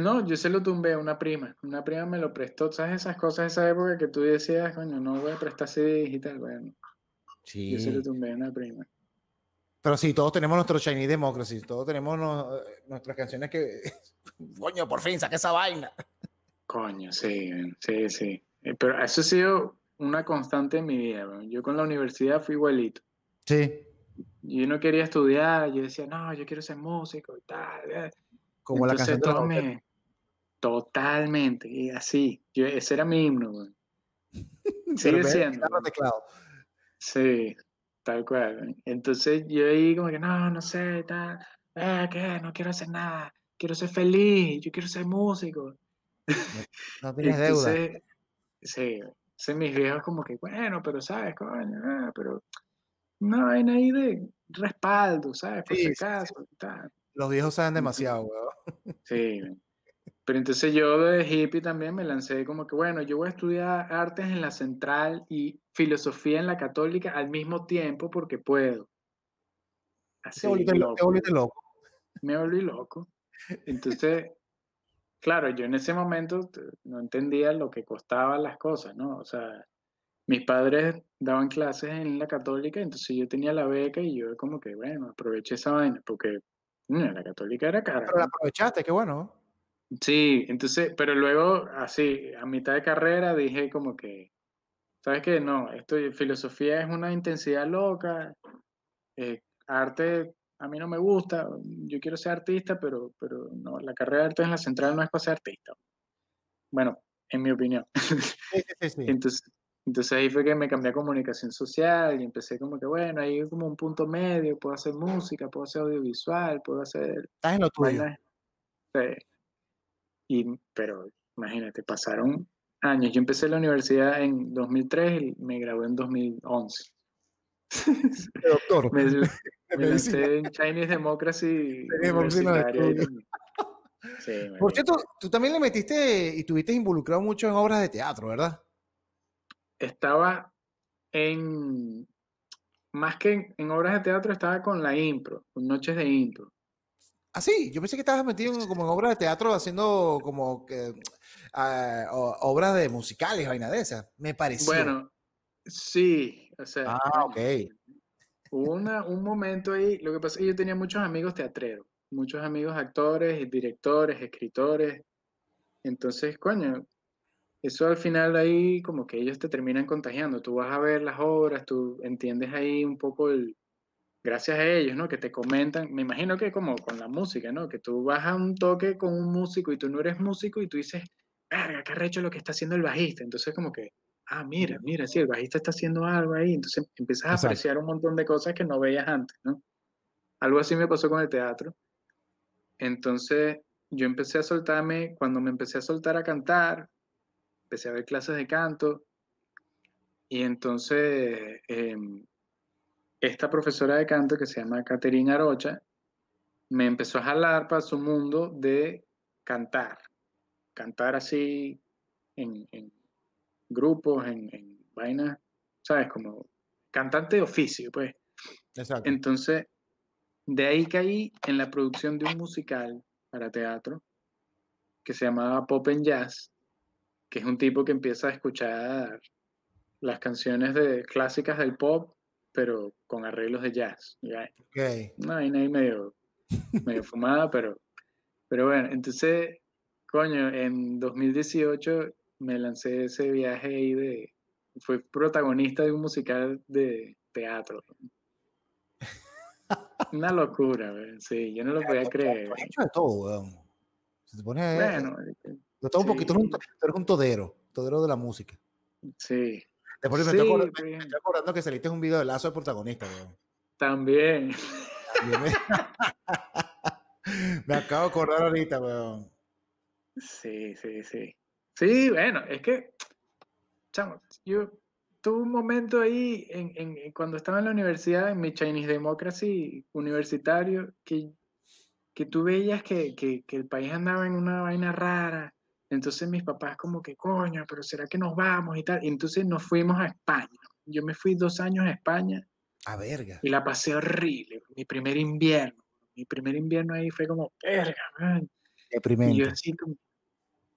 No, yo se lo tumbé a una prima. Una prima me lo prestó. ¿Sabes esas cosas de esa época que tú decías, coño, no voy a prestar CDs y tal? Bueno, Sí. yo se lo tumbé a una prima. Pero sí, todos tenemos nuestro Chinese Democracy, todos tenemos no- nuestras canciones que. *laughs* Coño, por fin, saqué esa vaina. Coño, sí, sí, sí. Eh, Pero eso ha sido una constante en mi vida. Yo con la universidad fui igualito. Sí. Yo no quería estudiar, yo decía, no, yo quiero ser músico y tal. eh". Como la Entonces, canción de me- Totalmente, y así. Yo, ese era mi himno. *laughs* Pero Sigue siendo. teclado. Sí, tal cual. man. Entonces yo ahí como que, no, no sé, tal. Eh, ¿qué? No quiero hacer nada. Quiero ser feliz, yo quiero ser músico. No *laughs* tienes deuda. Entonces, sí, entonces mis viejos como que, bueno, pero sabes, coño, ah, pero no hay ahí de respaldo, ¿sabes? Por Sí, si sí, sí. acaso, tal. Los viejos saben demasiado, weón. Sí, pero entonces yo de hippie también me lancé como que, bueno, yo voy a estudiar artes en la central y filosofía en la católica al mismo tiempo porque puedo. Así, Te volviste, lo- loco. loco. me volví loco. Entonces, claro, yo en ese momento no entendía lo que costaban las cosas, ¿no? O sea, mis padres daban clases en la católica, entonces yo tenía la beca y yo como que, bueno, aproveché esa vaina, porque mm, la católica era cara. Pero la aprovechaste, qué bueno. ¿no? Sí, entonces, pero luego, así, a mitad de carrera dije como que, ¿sabes qué? No, esto, filosofía es una intensidad loca, eh, arte a mí no me gusta, yo quiero ser artista, pero, pero no, la carrera de arte en la central no es para ser artista. Bueno, en mi opinión. Sí, sí, sí. *laughs* Entonces, entonces ahí fue que me cambié a comunicación social y empecé como que, bueno, ahí hay como un punto medio, puedo hacer música, puedo hacer audiovisual, puedo hacer Estás en lo tuyo. Sí. Y, pero imagínate, pasaron años. Yo empecé la universidad en 2003 y me gradué en 2011. De *laughs* doctor. Me, me lancé en Chinese Democracy. *laughs* Sí, Por cierto, tú también le metiste y estuviste involucrado mucho en obras de teatro, ¿verdad? Estaba en, más que en, en obras de teatro, estaba con la impro, con noches de impro. Ah, sí, yo pensé que estabas metido en- como en obras de teatro haciendo como que o- obras de musicales, vaina de esas. Me pareció. Bueno, sí, o sea, Ah, ok. hubo una, un momento ahí, lo que pasa es que yo tenía muchos amigos teatreros, muchos amigos actores, directores, escritores, entonces, coño, eso al final ahí como que ellos te terminan contagiando, tú vas a ver las obras, tú entiendes ahí un poco el, gracias a ellos, ¿no? Que te comentan, me imagino que como con la música, ¿no? Que tú vas a un toque con un músico y tú no eres músico y tú dices, verga, qué arrecho lo que está haciendo el bajista, entonces como que, ah, mira, mira, sí, el bajista está haciendo algo ahí, entonces empiezas a apreciar un montón de cosas que no veías antes, ¿no? Algo así me pasó con el teatro. Entonces yo empecé a soltarme, cuando me empecé a soltar a cantar, empecé a ver clases de canto y entonces em, esta profesora de canto que se llama Caterina Arocha me empezó a jalar para su mundo de cantar, cantar así en, en grupos, en, en vainas, ¿sabes? Como cantante de oficio, pues. Exacto. Entonces, de ahí caí en la producción de un musical para teatro que se llamaba Pop and Jazz, que es un tipo que empieza a escuchar las canciones de, clásicas del pop, pero con arreglos de jazz. ¿ya? Ok. Una vaina ahí medio, *laughs* medio fumada, pero, pero bueno, entonces, coño, en 2018 me lancé ese viaje ahí de, fui protagonista de un musical de teatro. *laughs* Una locura, sí, yo no lo podía creer. Tú has hecho de todo, weón. Se te pone. Bueno, todo un poquito. Tú eres un, sí. eres un todero. Todero de la música. sí, Después me, Sí, estoy acordando, me- me estoy acordando que saliste un video de lazo de protagonista, weón. también. También me... *laughs* me acabo de acordar ahorita, weón. Sí, sí, sí. Sí, bueno, es que, chamo, yo tuve un momento ahí en, en- en cuando estaba en la universidad, en mi Chinese Democracy universitario, que, que tú veías que, que, que el país andaba en una vaina rara. Entonces mis papás como que, coño, pero ¿será que nos vamos y tal? Y entonces nos fuimos a España. Yo me fui dos años a España A verga. y la pasé horrible. Mi primer invierno. Mi primer invierno ahí fue como, verga, man. Y yo así como,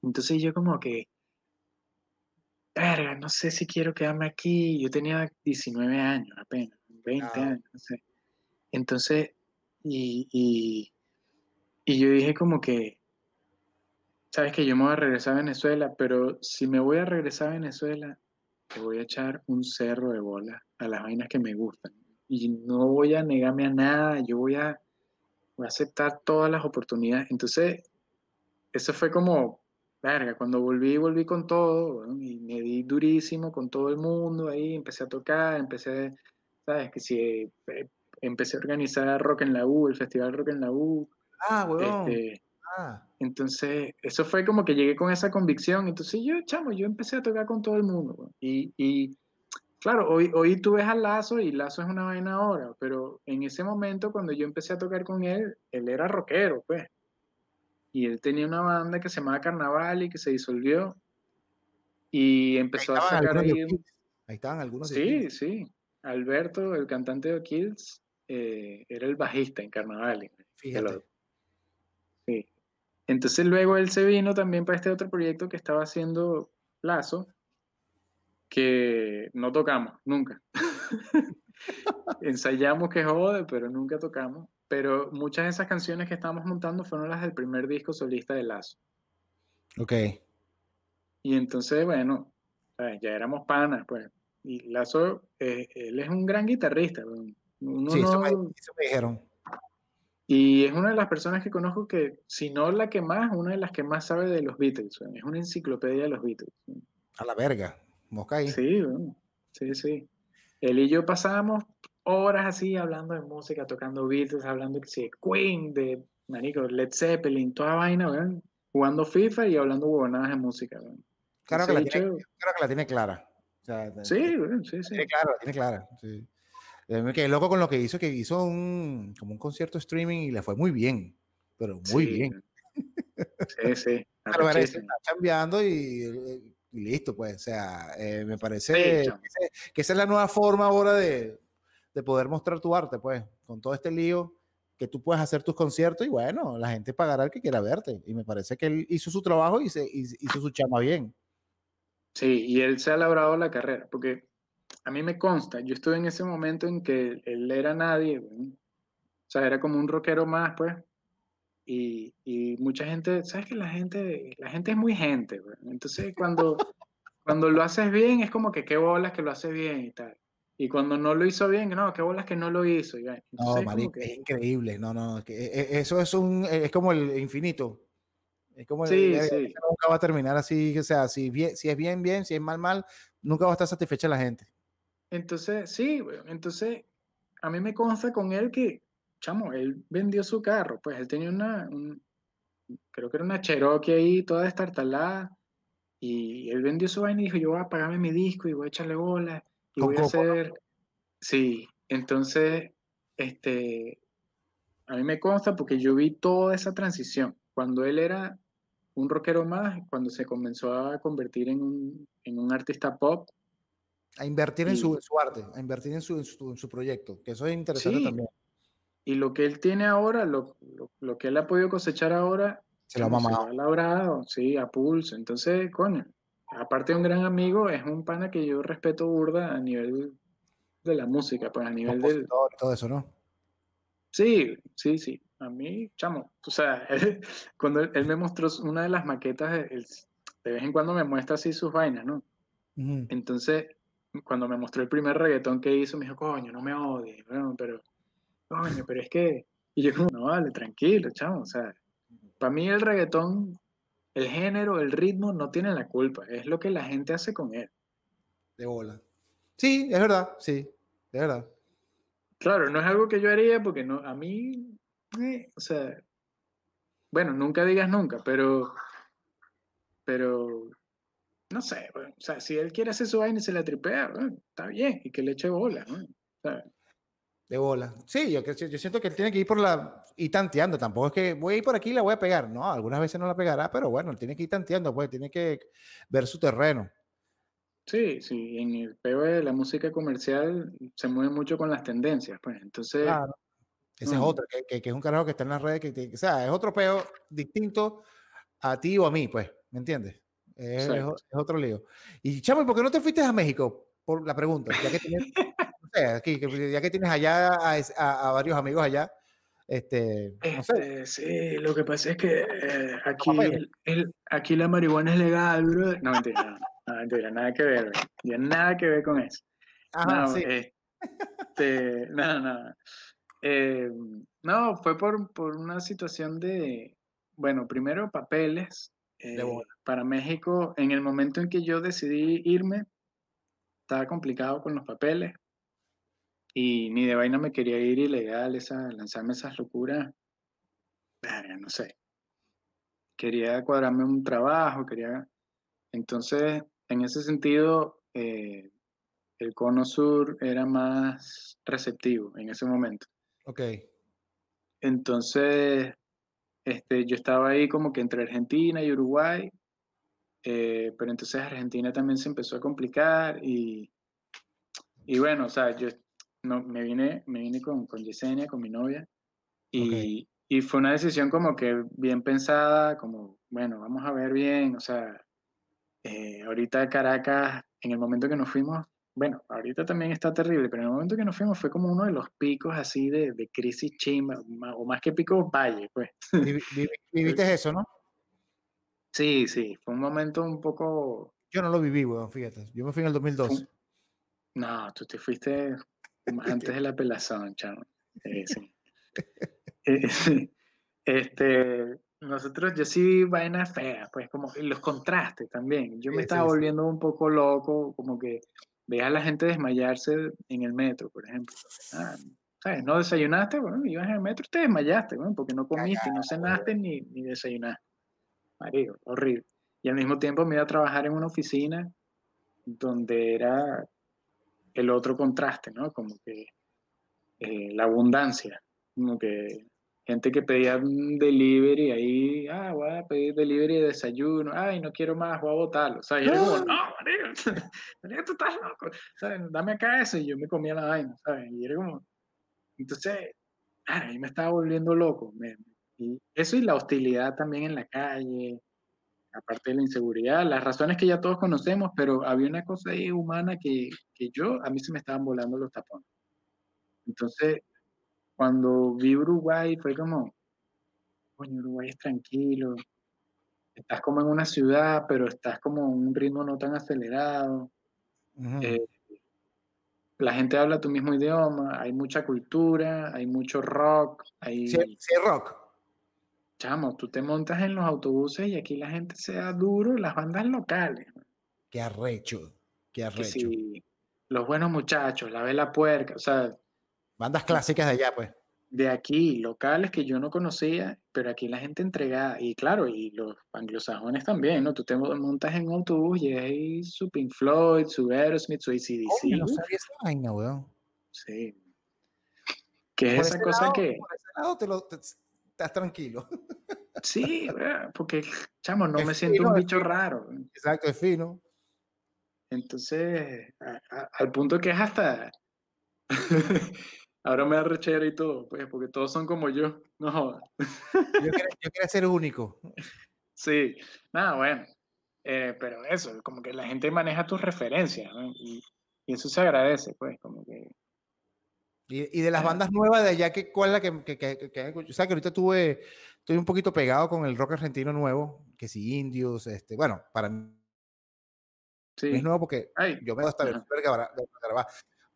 entonces yo como que, verga, no sé si quiero quedarme aquí. Yo tenía 19 años apenas, 20 años, no sé. Entonces, y, y, y yo dije como que, sabes que yo me voy a regresar a Venezuela, pero si me voy a regresar a Venezuela, te voy a echar un cerro de bola a las vainas que me gustan. Y no voy a negarme a nada, yo voy a, voy a aceptar todas las oportunidades. Entonces, eso fue como, verga, cuando volví, volví con todo, y me di durísimo con todo el mundo ahí, empecé a tocar, empecé, ¿sabes? Que si eh, empecé a organizar Rock en la U, el Festival Rock en la U. Ah, weón. Este, ah. Entonces, eso fue como que llegué con esa convicción. Entonces, yo, chamo, yo empecé a tocar con todo el mundo. Y, y, claro, hoy, hoy tú ves a Lazo y Lazo es una vaina ahora, pero en ese momento, cuando yo empecé a tocar con él, él era rockero, pues. Y él tenía una banda que se llamaba Carnaval y que se disolvió. Y empezó a sacar ahí. Ahí estaban algunos. Sí, sí. Alberto, el cantante de Kills, eh, era el bajista en Carnaval. Fíjate. Entonces luego él se vino también para este otro proyecto que estaba haciendo Lazo, que no tocamos, nunca. *laughs* Ensayamos que jode, pero nunca tocamos. Pero muchas de esas canciones que estábamos montando fueron las del primer disco solista de Lazo. Ok. Y entonces, bueno, ya éramos panas, pues. Y Lazo, eh, él es un gran guitarrista. sí, eso me dijeron. Y es una de las personas que conozco que, si no la que más, una de las que más sabe de los Beatles. Es una enciclopedia de los Beatles. A la verga, mosca ahí. Sí, sí, sí. Él y yo pasábamos horas así hablando de música, tocando Beatles, hablando de Queen, de marico, Led Zeppelin, toda vaina, ¿verdad? jugando FIFA y hablando huevonadas de música. Claro que, la tiene, claro que la tiene clara. sí, sí, sí. Tiene clara, tiene clara. Sí. Me quedé loco con lo que hizo, que hizo un, como un concierto streaming y le fue muy bien, pero muy bien. Sí, sí. *laughs* Pero está cambiando y, listo, pues. O sea, eh, me parece que, esa es la nueva forma ahora de, de, poder mostrar tu arte, pues, con todo este lío que tú puedes hacer tus conciertos y bueno, la gente pagará el que quiera verte. Y me parece que él hizo su trabajo y se hizo su chama bien. Sí, y él se ha labrado la carrera, porque a mí me consta, yo estuve en ese momento en que él era nadie, o sea, era como un rockero más, pues, y, y, mucha gente, ¿sabes que la gente, la gente es muy gente, entonces cuando, *laughs* cuando lo haces bien es como que qué bolas que lo haces bien y tal. Y cuando no lo hizo bien, no, qué bolas que no lo hizo. no, marico, es increíble. No, no, que e, e, eso es un, es como el infinito. Es como sí, sí. nunca va a terminar así, o sea, si, bien, si es bien, bien, si es mal, mal, nunca va a estar satisfecha la gente. Entonces, sí, entonces a mí me consta con él que, chamo, él vendió su carro, pues él tenía una, creo que era una Cherokee ahí, toda destartalada, y él vendió su vaina y dijo, yo voy a pagarme mi disco y voy a echarle bola, y voy a hacer, sí, entonces, este, a mí me consta porque yo vi toda esa transición, cuando él era un rockero más, cuando se comenzó a convertir en un, en un artista pop, a invertir en, su, su, arte, a invertir en su, en su, proyecto, que eso es interesante también. Y lo que él tiene ahora, lo, lo, que él ha podido cosechar ahora, se lo ha mamado. labrado, sí, a pulso. Entonces, coño, aparte de un gran amigo, es un pana que yo respeto burda a nivel de la música, pues a nivel del... Todo eso, ¿no? Sí, sí, sí. A mí, chamo, o sea, *laughs* cuando él, me mostró una de las maquetas, de vez en cuando me muestra así sus vainas, ¿no? Entonces, cuando me mostró el primer reggaetón que hizo, me dijo, coño, no me odies, pero, coño, pero es que, y yo como, no vale, tranquilo, chamo, o sea, para mí el reggaetón, el género, el ritmo, no tiene la culpa, es lo que la gente hace con él. De bola. Sí, es verdad, sí, es verdad. Claro, no es algo que yo haría porque no, a mí, eh, o sea, bueno, nunca digas nunca, pero, pero no sé, o sea, si él quiere hacer su vaina y se la tripea, está bien, y que le eche bola, De bola. Sí, yo, yo siento que él tiene que ir por la. y tanteando. Tampoco es que voy a ir por aquí y la voy a pegar. No, algunas veces no la pegará, pero bueno, él tiene que ir tanteando, pues tiene que ver su terreno. Sí, sí, en el POE de la música comercial se mueve mucho con las tendencias, pues. Entonces, Ese es Mm. otro, que, que- que es un carajo que está en las redes, que, te- o sea, es otro peo distinto a ti o a mí, pues, ¿me entiendes? Es, es otro lío. Y chamo, ¿y por qué no te fuiste a México? Por la pregunta, ya que tienes, no sé, aquí, ya que tienes allá a, a- a varios amigos allá, este, no sé, Este, sí, lo que pasa es que eh, aquí, el- el- aquí la marihuana es legal, bro. No, mentira, no, mentira, nada que ver, bro. Nada que ver con eso. ajá, No, sí, este, *laughs* no, no. Eh, no, fue por, por una situación de, bueno, primero papeles. Eh, para México, en el momento en que yo decidí irme, estaba complicado con los papeles y ni de vaina me quería ir ilegal, esa, lanzarme esas locuras. Verga, no sé. Quería cuadrarme un trabajo, quería... Entonces, en ese sentido, eh, el cono sur era más receptivo en ese momento. ok, Entonces, este, yo estaba ahí como que entre Argentina y Uruguay, eh, pero entonces Argentina también se empezó a complicar y, y bueno, o sea, yo no, me vine, me vine con, con Yesenia, con mi novia, y, y fue una decisión como que bien pensada, como, bueno, vamos a ver bien, o sea, eh, ahorita Caracas, en el momento que nos fuimos, bueno, ahorita también está terrible, pero en el momento que nos fuimos fue como uno de los picos así de, de crisis chimba, o más que picos valle, pues. Vivi- *laughs* vivi- viviste eso, ¿no? Sí, sí, fue un momento un poco... Yo no lo viví, weón, fíjate, yo me fui en el 2012. No, tú te fuiste *laughs* antes de la pelazón, chamo. Sí. *laughs* Eh, sí. Este, nosotros, yo sí vi vainas feas, pues como los contrastes también. Yo me Sí, estaba sí. volviendo un poco loco, como que veía a la gente desmayarse en el metro, por ejemplo. Ah, ¿sabes? ¿No desayunaste? Bueno, ibas en el metro y te desmayaste, bueno, porque no comiste, no cenaste ni, ni desayunaste. Marico, horrible. Y al mismo tiempo me iba a trabajar en una oficina donde era el otro contraste, ¿no? Como que eh, la abundancia, como que gente que pedía un delivery ahí, ah, voy a pedir delivery de desayuno, ay, no quiero más, voy a botarlo. O sea, yo era como, no, marico, *laughs* marico, tú estás loco, ¿sabes? Dame acá eso y yo me comía la vaina, ¿sabes? Y era como, entonces, ahí me estaba volviendo loco. y eso y la hostilidad también en la calle, aparte de la inseguridad, las razones que ya todos conocemos, pero había una cosa ahí humana que, que yo, a mí se me estaban volando los tapones. Entonces, cuando vi Uruguay, fue como, coño, Uruguay es tranquilo, estás como en una ciudad, pero estás como en un ritmo no tan acelerado, eh, la gente habla tu mismo idioma, hay mucha cultura, hay mucho rock, hay... Sí, sí, rock. Chamo, tú te montas en los autobuses y aquí la gente se da duro, las bandas locales. Qué arrecho, qué Que arrecho. los buenos muchachos, la vela puerca, o sea, Bandas clásicas de allá, pues. de aquí, locales que yo no conocía, pero aquí la gente entregada, y claro, y los anglosajones también, ¿no? Tú te montas en un autobús y hay su Pink Floyd, su Aerosmith, su ACDC. Coño, no sabía esa vaina, weón. sí. Que es Por esa cosa lado- que, Por ese lado te lo, te- estás tranquilo. sí, porque, chamo, no Es me siento un bicho fino. raro. Exacto, es fino. Entonces, a- a- al punto que es hasta. *laughs* Ahora me da rechera y todo, pues, porque todos son como yo. *laughs* No jodas. Yo quería, yo quería ser único. Sí, nada, bueno. Eh, pero eso, como que la gente maneja tus referencias, ¿no? Y, y eso se agradece, pues, como que. Y, y de las bandas nuevas de allá, ¿qué, ¿cuál es la que, que, que, que- O sea, que ahorita tuve, estoy un poquito pegado con el rock argentino nuevo, que sí, Indios, este, bueno, para mí Sí. es nuevo porque Ay, yo me voy a estar ajá. grabar.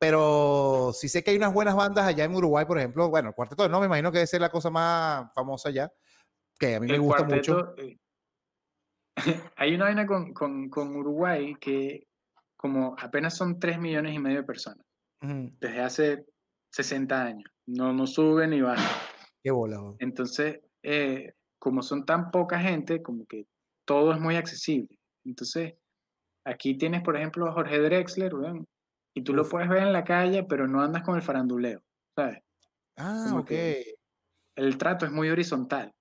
Pero sí sé que hay unas buenas bandas allá en Uruguay, por ejemplo. Bueno, el Cuarteto no, me imagino que debe ser la cosa más famosa allá, que a mí me gusta mucho. eh, *laughs* hay una vaina con, con, con Uruguay que, como apenas son 3 millones y medio de personas, desde hace 60 años, no, no sube ni baja. Qué bola. weón. Entonces, eh, como son tan poca gente, como que todo es muy accesible. Entonces, aquí tienes, por ejemplo, a Jorge Drexler, weón, y tú lo puedes ver en la calle, pero no andas con el faranduleo, ¿sabes? Ah, Como ok. que- El trato es muy horizontal.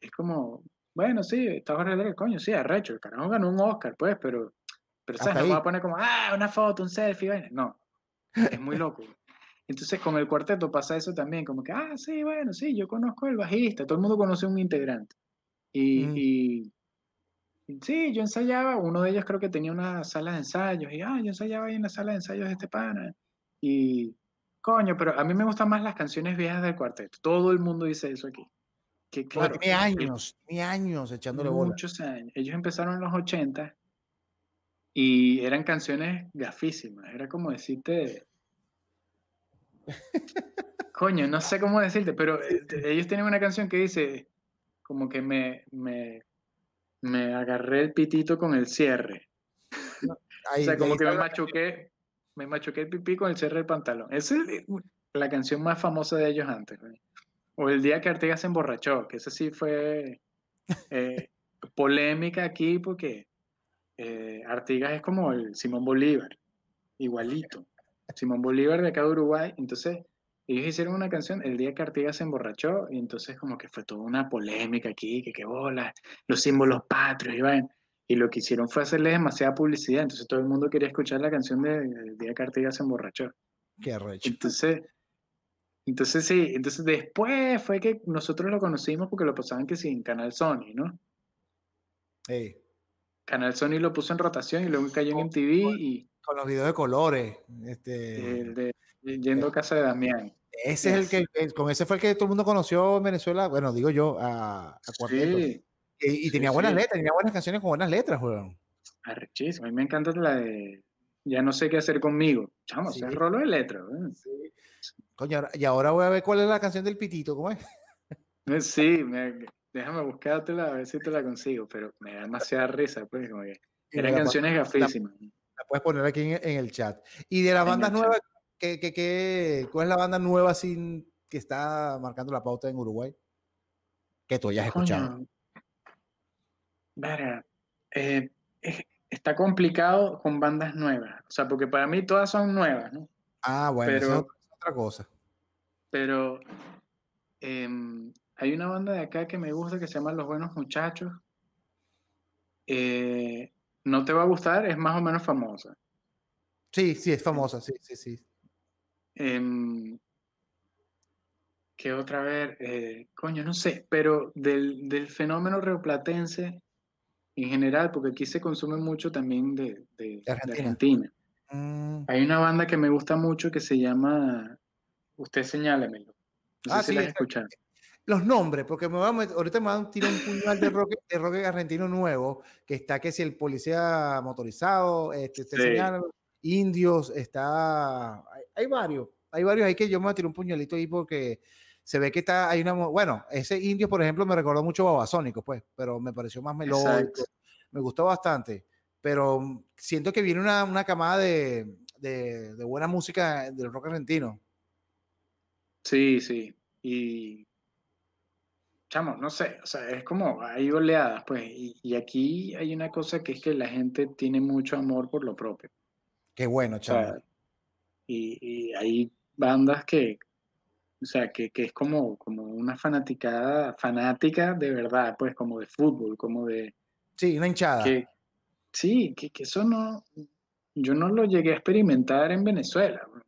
Es como, bueno, sí, está Jorge Drexler, coño, sí, arrecho, el carajo ganó un Oscar, pues, pero, pero ¿sabes? No va a poner como, ah, una foto, un selfie, vaina. No, es muy loco. Entonces con el cuarteto pasa eso también, como que, ah, sí, bueno, sí, yo conozco al bajista, todo el mundo conoce a un integrante. Y, Mm. y sí, yo ensayaba, uno de ellos creo que tenía una sala de ensayos, y ah, yo ensayaba ahí en la sala de ensayos de este pana. Y coño, pero a mí me gustan más las canciones viejas del cuarteto. Todo el mundo dice eso aquí. Que claro, tiene años, tiene años echándole bola. muchos años. Ellos empezaron en los 80 y eran canciones gafísimas. Era como decirte. Coño, no sé cómo decirte, pero eh, ellos tienen una canción que dice como que me, me, me agarré el pitito con el cierre. *laughs* Ahí- o sea, como que me machuqué, me machuqué el pipí con el cierre del pantalón. Esa es la canción más famosa de ellos antes. O el día que Artigas se emborrachó, que ese sí fue eh, *laughs* polémica aquí porque eh, Artigas es como el Simón Bolívar, igualito. Simón Bolívar de acá de Uruguay. Entonces, ellos hicieron una canción el día que Artigas se emborrachó y entonces como que fue toda una polémica aquí, que qué bola, los símbolos patrios, y vaina. Y lo que hicieron fue hacerle demasiada publicidad, entonces todo el mundo quería escuchar la canción de- del día que Artigas se emborrachó. Qué arrecho. Entonces, entonces sí, entonces después fue que nosotros lo conocimos porque lo pasaban que sí en Canal Sony, ¿no? Ey, Canal Sony lo puso en rotación y luego cayó en Oh, MTV y con los videos de colores. Este, el de Yendo a casa de Damián. ese es el que, el- con ese fue el que todo el mundo conoció en Venezuela. Bueno, digo yo, a, a Cuarteto. Sí, Y, y sí, tenía buenas sí. letras, tenía buenas canciones con buenas letras, weón. arrechísimo. A mí me encanta la de Ya no sé qué hacer conmigo. Chamo, ese es rolo de letra. ¿eh? Coño, y ahora voy a ver cuál es la canción del pitito, ¿cómo es? Eh, Sí, me- déjame buscártela a ver si te la consigo, pero me da demasiada risa, pues, como que eran canciones gafísimas. La puedes poner aquí en, en el chat. Y de las bandas nuevas, ¿qué, qué, qué- cuál es la banda nueva sin, que está marcando la pauta en Uruguay? Que tú hayas escuchado. Verga, eh, es- está complicado con bandas nuevas, o sea, porque para mí todas son nuevas, ¿no? Ah, bueno, es pero- otra, otra cosa. Pero em, hay una banda de acá que me gusta que se llama Los Buenos Muchachos. Eh, no te va a gustar, es más o menos famosa. Sí, sí, es famosa, sí, sí, sí. Em, ¿qué otra vez? Eh, coño, no sé, pero del, del fenómeno rioplatense en general, porque aquí se consume mucho también de, de- de Argentina. Argentina. Mm, Hay una banda que me gusta mucho que se llama, usted señálemelo. No sé Ah, si sí, la escuchado. Los nombres, porque me voy a meter- ahorita me va a tirar un puñal de rock, de rock argentino nuevo, que está que si el policía motorizado, este, Sí. señala, indios, está, hay, hay varios, hay varios ahí que yo me voy a tirar un puñalito ahí porque se ve que está, hay una, bueno, ese indio, por ejemplo, me recordó mucho a Babasónico, pues, pero me pareció más melódico, Exacto. me gustó bastante, pero siento que viene una, una camada de, de, de buena música del rock argentino. Sí, sí. Y, chamo, no sé, o sea, es como, hay oleadas, pues, y, y aquí hay una cosa que es que la gente tiene mucho amor por lo propio. Qué bueno, O sea, y, y hay bandas que, o sea, que, que es como, como una fanaticada, fanática de verdad, pues, como de fútbol, como de, Sí, una hinchada. que, sí, que, que eso no, yo no lo llegué a experimentar en Venezuela. bro. O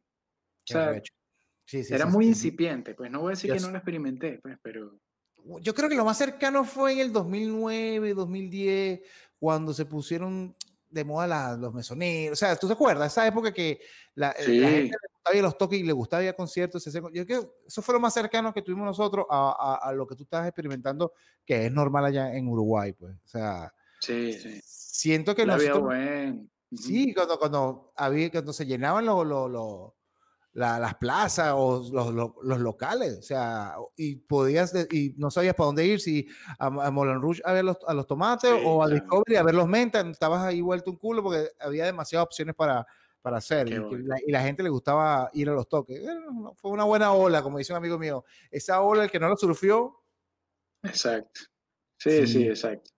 sea. Sí, sí, era sí, muy incipiente, pues, no voy a decir Yo que no lo experimenté, pues, pero... Yo creo que lo más cercano fue en el 2009, 2010, cuando se pusieron de moda la- los mesoneros. O sea, ¿tú te acuerdas? Esa época que la, Sí. la gente le gustaba ir a los toques y le gustaba ir a conciertos. Yo creo que eso fue lo más cercano que tuvimos nosotros a, a- a lo que tú estás experimentando, que es normal allá en Uruguay, pues. O sea, Sí, sí. siento que La nosotros... Sí, cuando, cuando, había, cuando se llenaban los, los- los- la- las plazas o los, los- los locales, o sea, y podías, de- y no sabías para dónde ir, si a, a Moulin Rouge a ver los, a los tomates Sí, o a claro. Discovery a ver los mentas, estabas ahí vuelto un culo porque había demasiadas opciones para, para hacer y, la, y la gente le gustaba ir a los toques. Bueno, fue una buena ola, como dice un amigo mío. Esa ola, el que no lo surfió, Exacto. Sí, sí, Sí. exacto.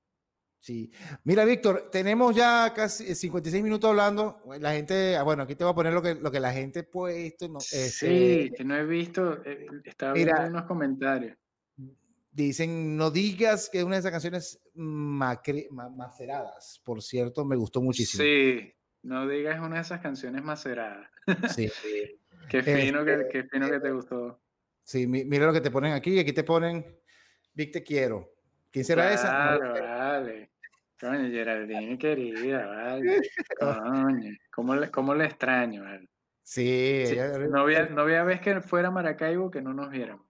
Sí. Mira, Víctor, tenemos ya casi 56 minutos hablando. La gente, ah, bueno, aquí te voy a poner lo que, lo que la gente ha puesto. no, este, Sí, que no he visto, eh, estaba Mira. viendo unos comentarios. Dicen, no digas que es una de esas canciones macre- ma- maceradas. Por cierto, me gustó muchísimo. Sí, no digas una de esas canciones maceradas. *laughs* Sí. Qué fino, que, este, qué fino que te gustó. Sí, mira lo que te ponen aquí. Aquí te ponen Vic te quiero. ¿Quién será esa? Coño, Geraldine, querida, vale. Coño, ¿cómo le, cómo le extraño, vale? Sí. no, había, no había vez que fuera Maracaibo que no nos viéramos.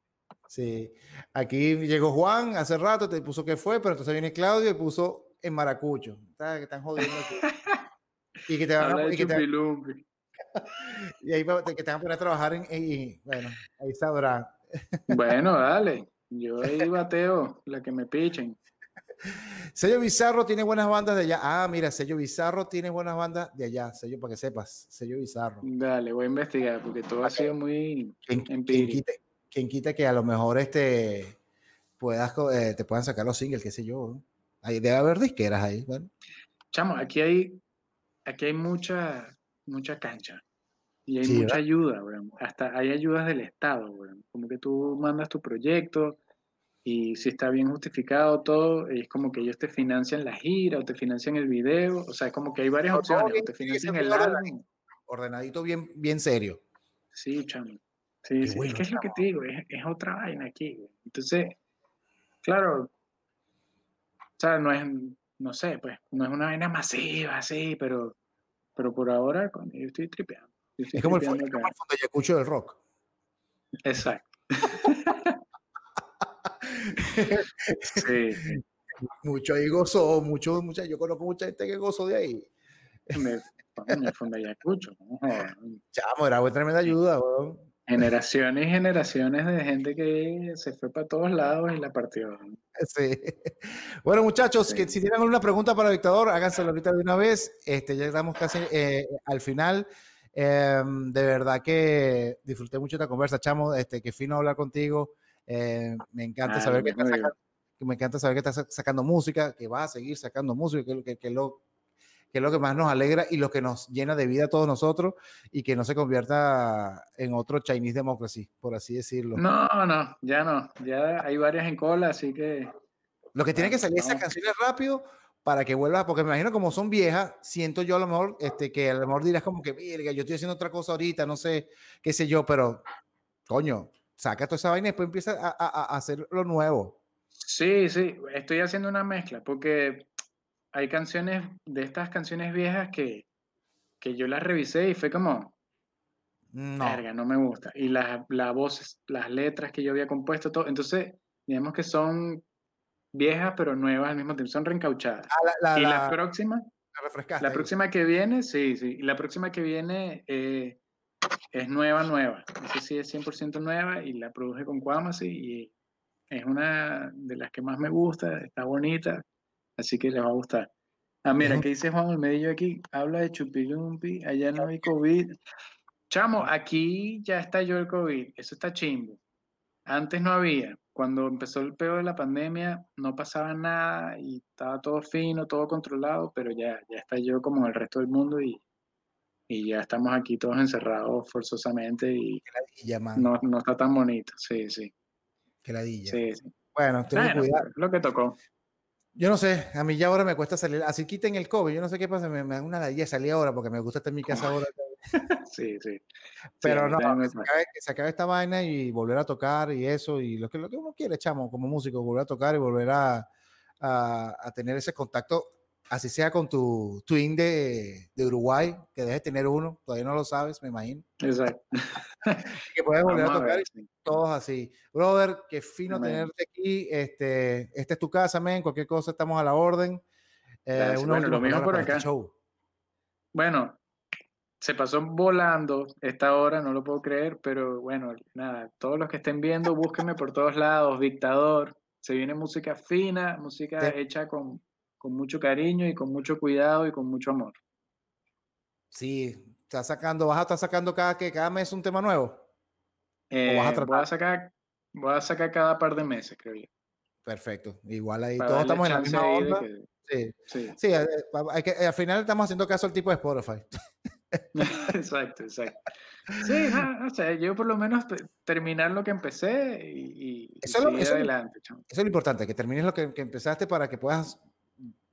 Sí. Aquí llegó Juan hace rato, te puso que fue, pero entonces viene Claudio y puso en Maracucho. Que están jodiendo aquí. y que te van a, y que te, *laughs* y ahí que te van a poner a trabajar en, y, bueno, ahí sabrán. bueno, *laughs* dale. Yo ahí bateo, la que me pichen. Sello Bizarro tiene buenas bandas de allá. Ah, mira, Sello Bizarro tiene buenas bandas de allá. Sello para que sepas. Sello Bizarro. Dale, voy a investigar porque todo ha sido muy empírico. Quien quita, que a lo mejor este puedas, eh, te puedan sacar los singles, qué sé yo. Ahí debe haber disqueras ahí. Bueno. Chamo, aquí hay, aquí hay mucha, mucha cancha. Y hay mucha ayuda, Hasta hay ayudas del Estado, Como que tú mandas tu proyecto y si está bien justificado todo, es como que ellos te financian la gira o te financian el video. O sea, es como que hay varias opciones. te financian el álbum. Ordenadito bien, bien serio. Sí, chamo. Sí, sí. es que es lo que te digo, es, es otra vaina aquí. Entonces, claro, o sea, no es, no sé, pues, no es una vaina masiva, así, pero, pero por ahora yo estoy tripeando. es como el, fondo, de Ayacucho del rock. Exacto. *laughs* sí. *laughs* Mucho ahí gozó, mucho, mucha, yo conozco mucha gente que gozó de ahí. Me, me fondo de Ayacucho. Chamo, era buena tremenda ayuda, weón. Generaciones y generaciones de gente que se fue para todos lados y la partió. Sí. Bueno, muchachos, que si tienen alguna pregunta para el dictador, háganselo ahorita de una vez. Este, ya estamos casi eh, al final. Em, de verdad que disfruté mucho esta conversa, chamo. Este, qué fino hablar contigo. Eh, me encanta saber que sacando, me encanta saber que estás sacando música, que vas a seguir sacando música, que, que, que lo que es lo que más nos alegra y lo que nos llena de vida a todos nosotros y que no se convierta en otro Chinese Democracy, por así decirlo. No, no, ya no, ya hay varias en cola, así que... Lo que tiene que salir esas canciones rápido para que vuelva, porque me imagino como son viejas, siento yo a lo mejor este, que a lo mejor dirás como que, mira, yo estoy haciendo otra cosa ahorita, no sé, qué sé yo, pero coño, saca toda esa vaina y después empieza a, a, a hacer lo nuevo. Sí, sí, estoy haciendo una mezcla, porque hay canciones de estas canciones viejas que, que yo las revisé y fue como, no. No me gusta. Y las la voces, las letras que yo había compuesto, todo. Entonces, digamos que son viejas pero nuevas al mismo tiempo, son reencauchadas. Ah, y la, próxima, la, próxima que viene, sí, sí, la próxima que viene eh, es nueva, nueva. Esa sí es 100% nueva y la produje con Quamasi y es una de las que más me gusta, está bonita. Así que les va a gustar. Ah, mira, ¿qué dice Juan el medio aquí? Habla de chupilumpi, allá no hay COVID. Chamo, aquí ya estalló el COVID, eso está chimbo. Antes no había. Cuando empezó el peor de la pandemia, no pasaba nada y estaba todo fino, todo controlado, pero ya, ya estalló como el resto del mundo y, y ya estamos aquí todos encerrados forzosamente y no, no, está tan bonito. Sí, sí. Qué ladilla. Sí, sí. Bueno, ten cuidado. Lo que tocó. Yo no sé, a mí ya ahora me cuesta salir. Así quiten el COVID, yo no sé qué pasa, me, me da una ladilla salir ahora porque me gusta estar en mi casa ahora. *laughs* sí, sí. Pero no, que se, acabe, esta vaina y volver a tocar y eso, y lo que, lo que uno quiere, chamo, como músico, volver a tocar y volver a, a, a tener ese contacto así sea con tu twin de, de, Uruguay, que debes tener uno, todavía no lo sabes, me imagino. Exacto. *laughs* que puedes volver a tocar todos así. Brother, qué fino tenerte aquí. Este, esta es tu casa, men. Cualquier cosa estamos a la orden. Eh, bueno, lo mismo por este acá. Bueno, se pasó volando esta hora, no lo puedo creer, pero bueno, nada, todos los que estén viendo, búsquenme por todos lados, Dictador. Se viene música fina, música hecha con con mucho cariño y con mucho cuidado y con mucho amor. Sí, está sacando, vas a estar sacando cada que cada mes un tema nuevo. Eh, vas a voy a sacar, voy a sacar cada par de meses, creo yo. Perfecto. Igual ahí todos estamos en la misma onda. Sí, sí. sí eh, hay que, al final estamos haciendo caso al tipo de Spotify. *laughs* exacto, exacto. Sí, no, o yo por lo menos terminar lo que empecé y, eso, seguir adelante. Eso es lo importante, que termines lo que, que empezaste para que puedas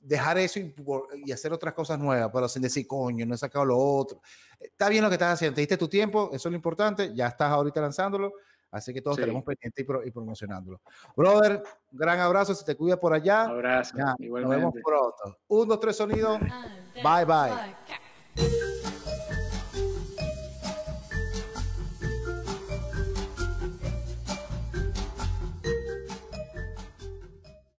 dejar eso y, hacer otras cosas nuevas, pero sin decir, coño, no he sacado lo otro. Está bien lo que estás haciendo, te diste tu tiempo, eso es lo importante, ya estás ahorita lanzándolo, así que todos tenemos pendiente y, promocionándolo. Brother, un gran abrazo, se te cuida por allá. abrazo, igualmente. Nos vemos pronto. Un, dos, tres, sonido. Bye, bye.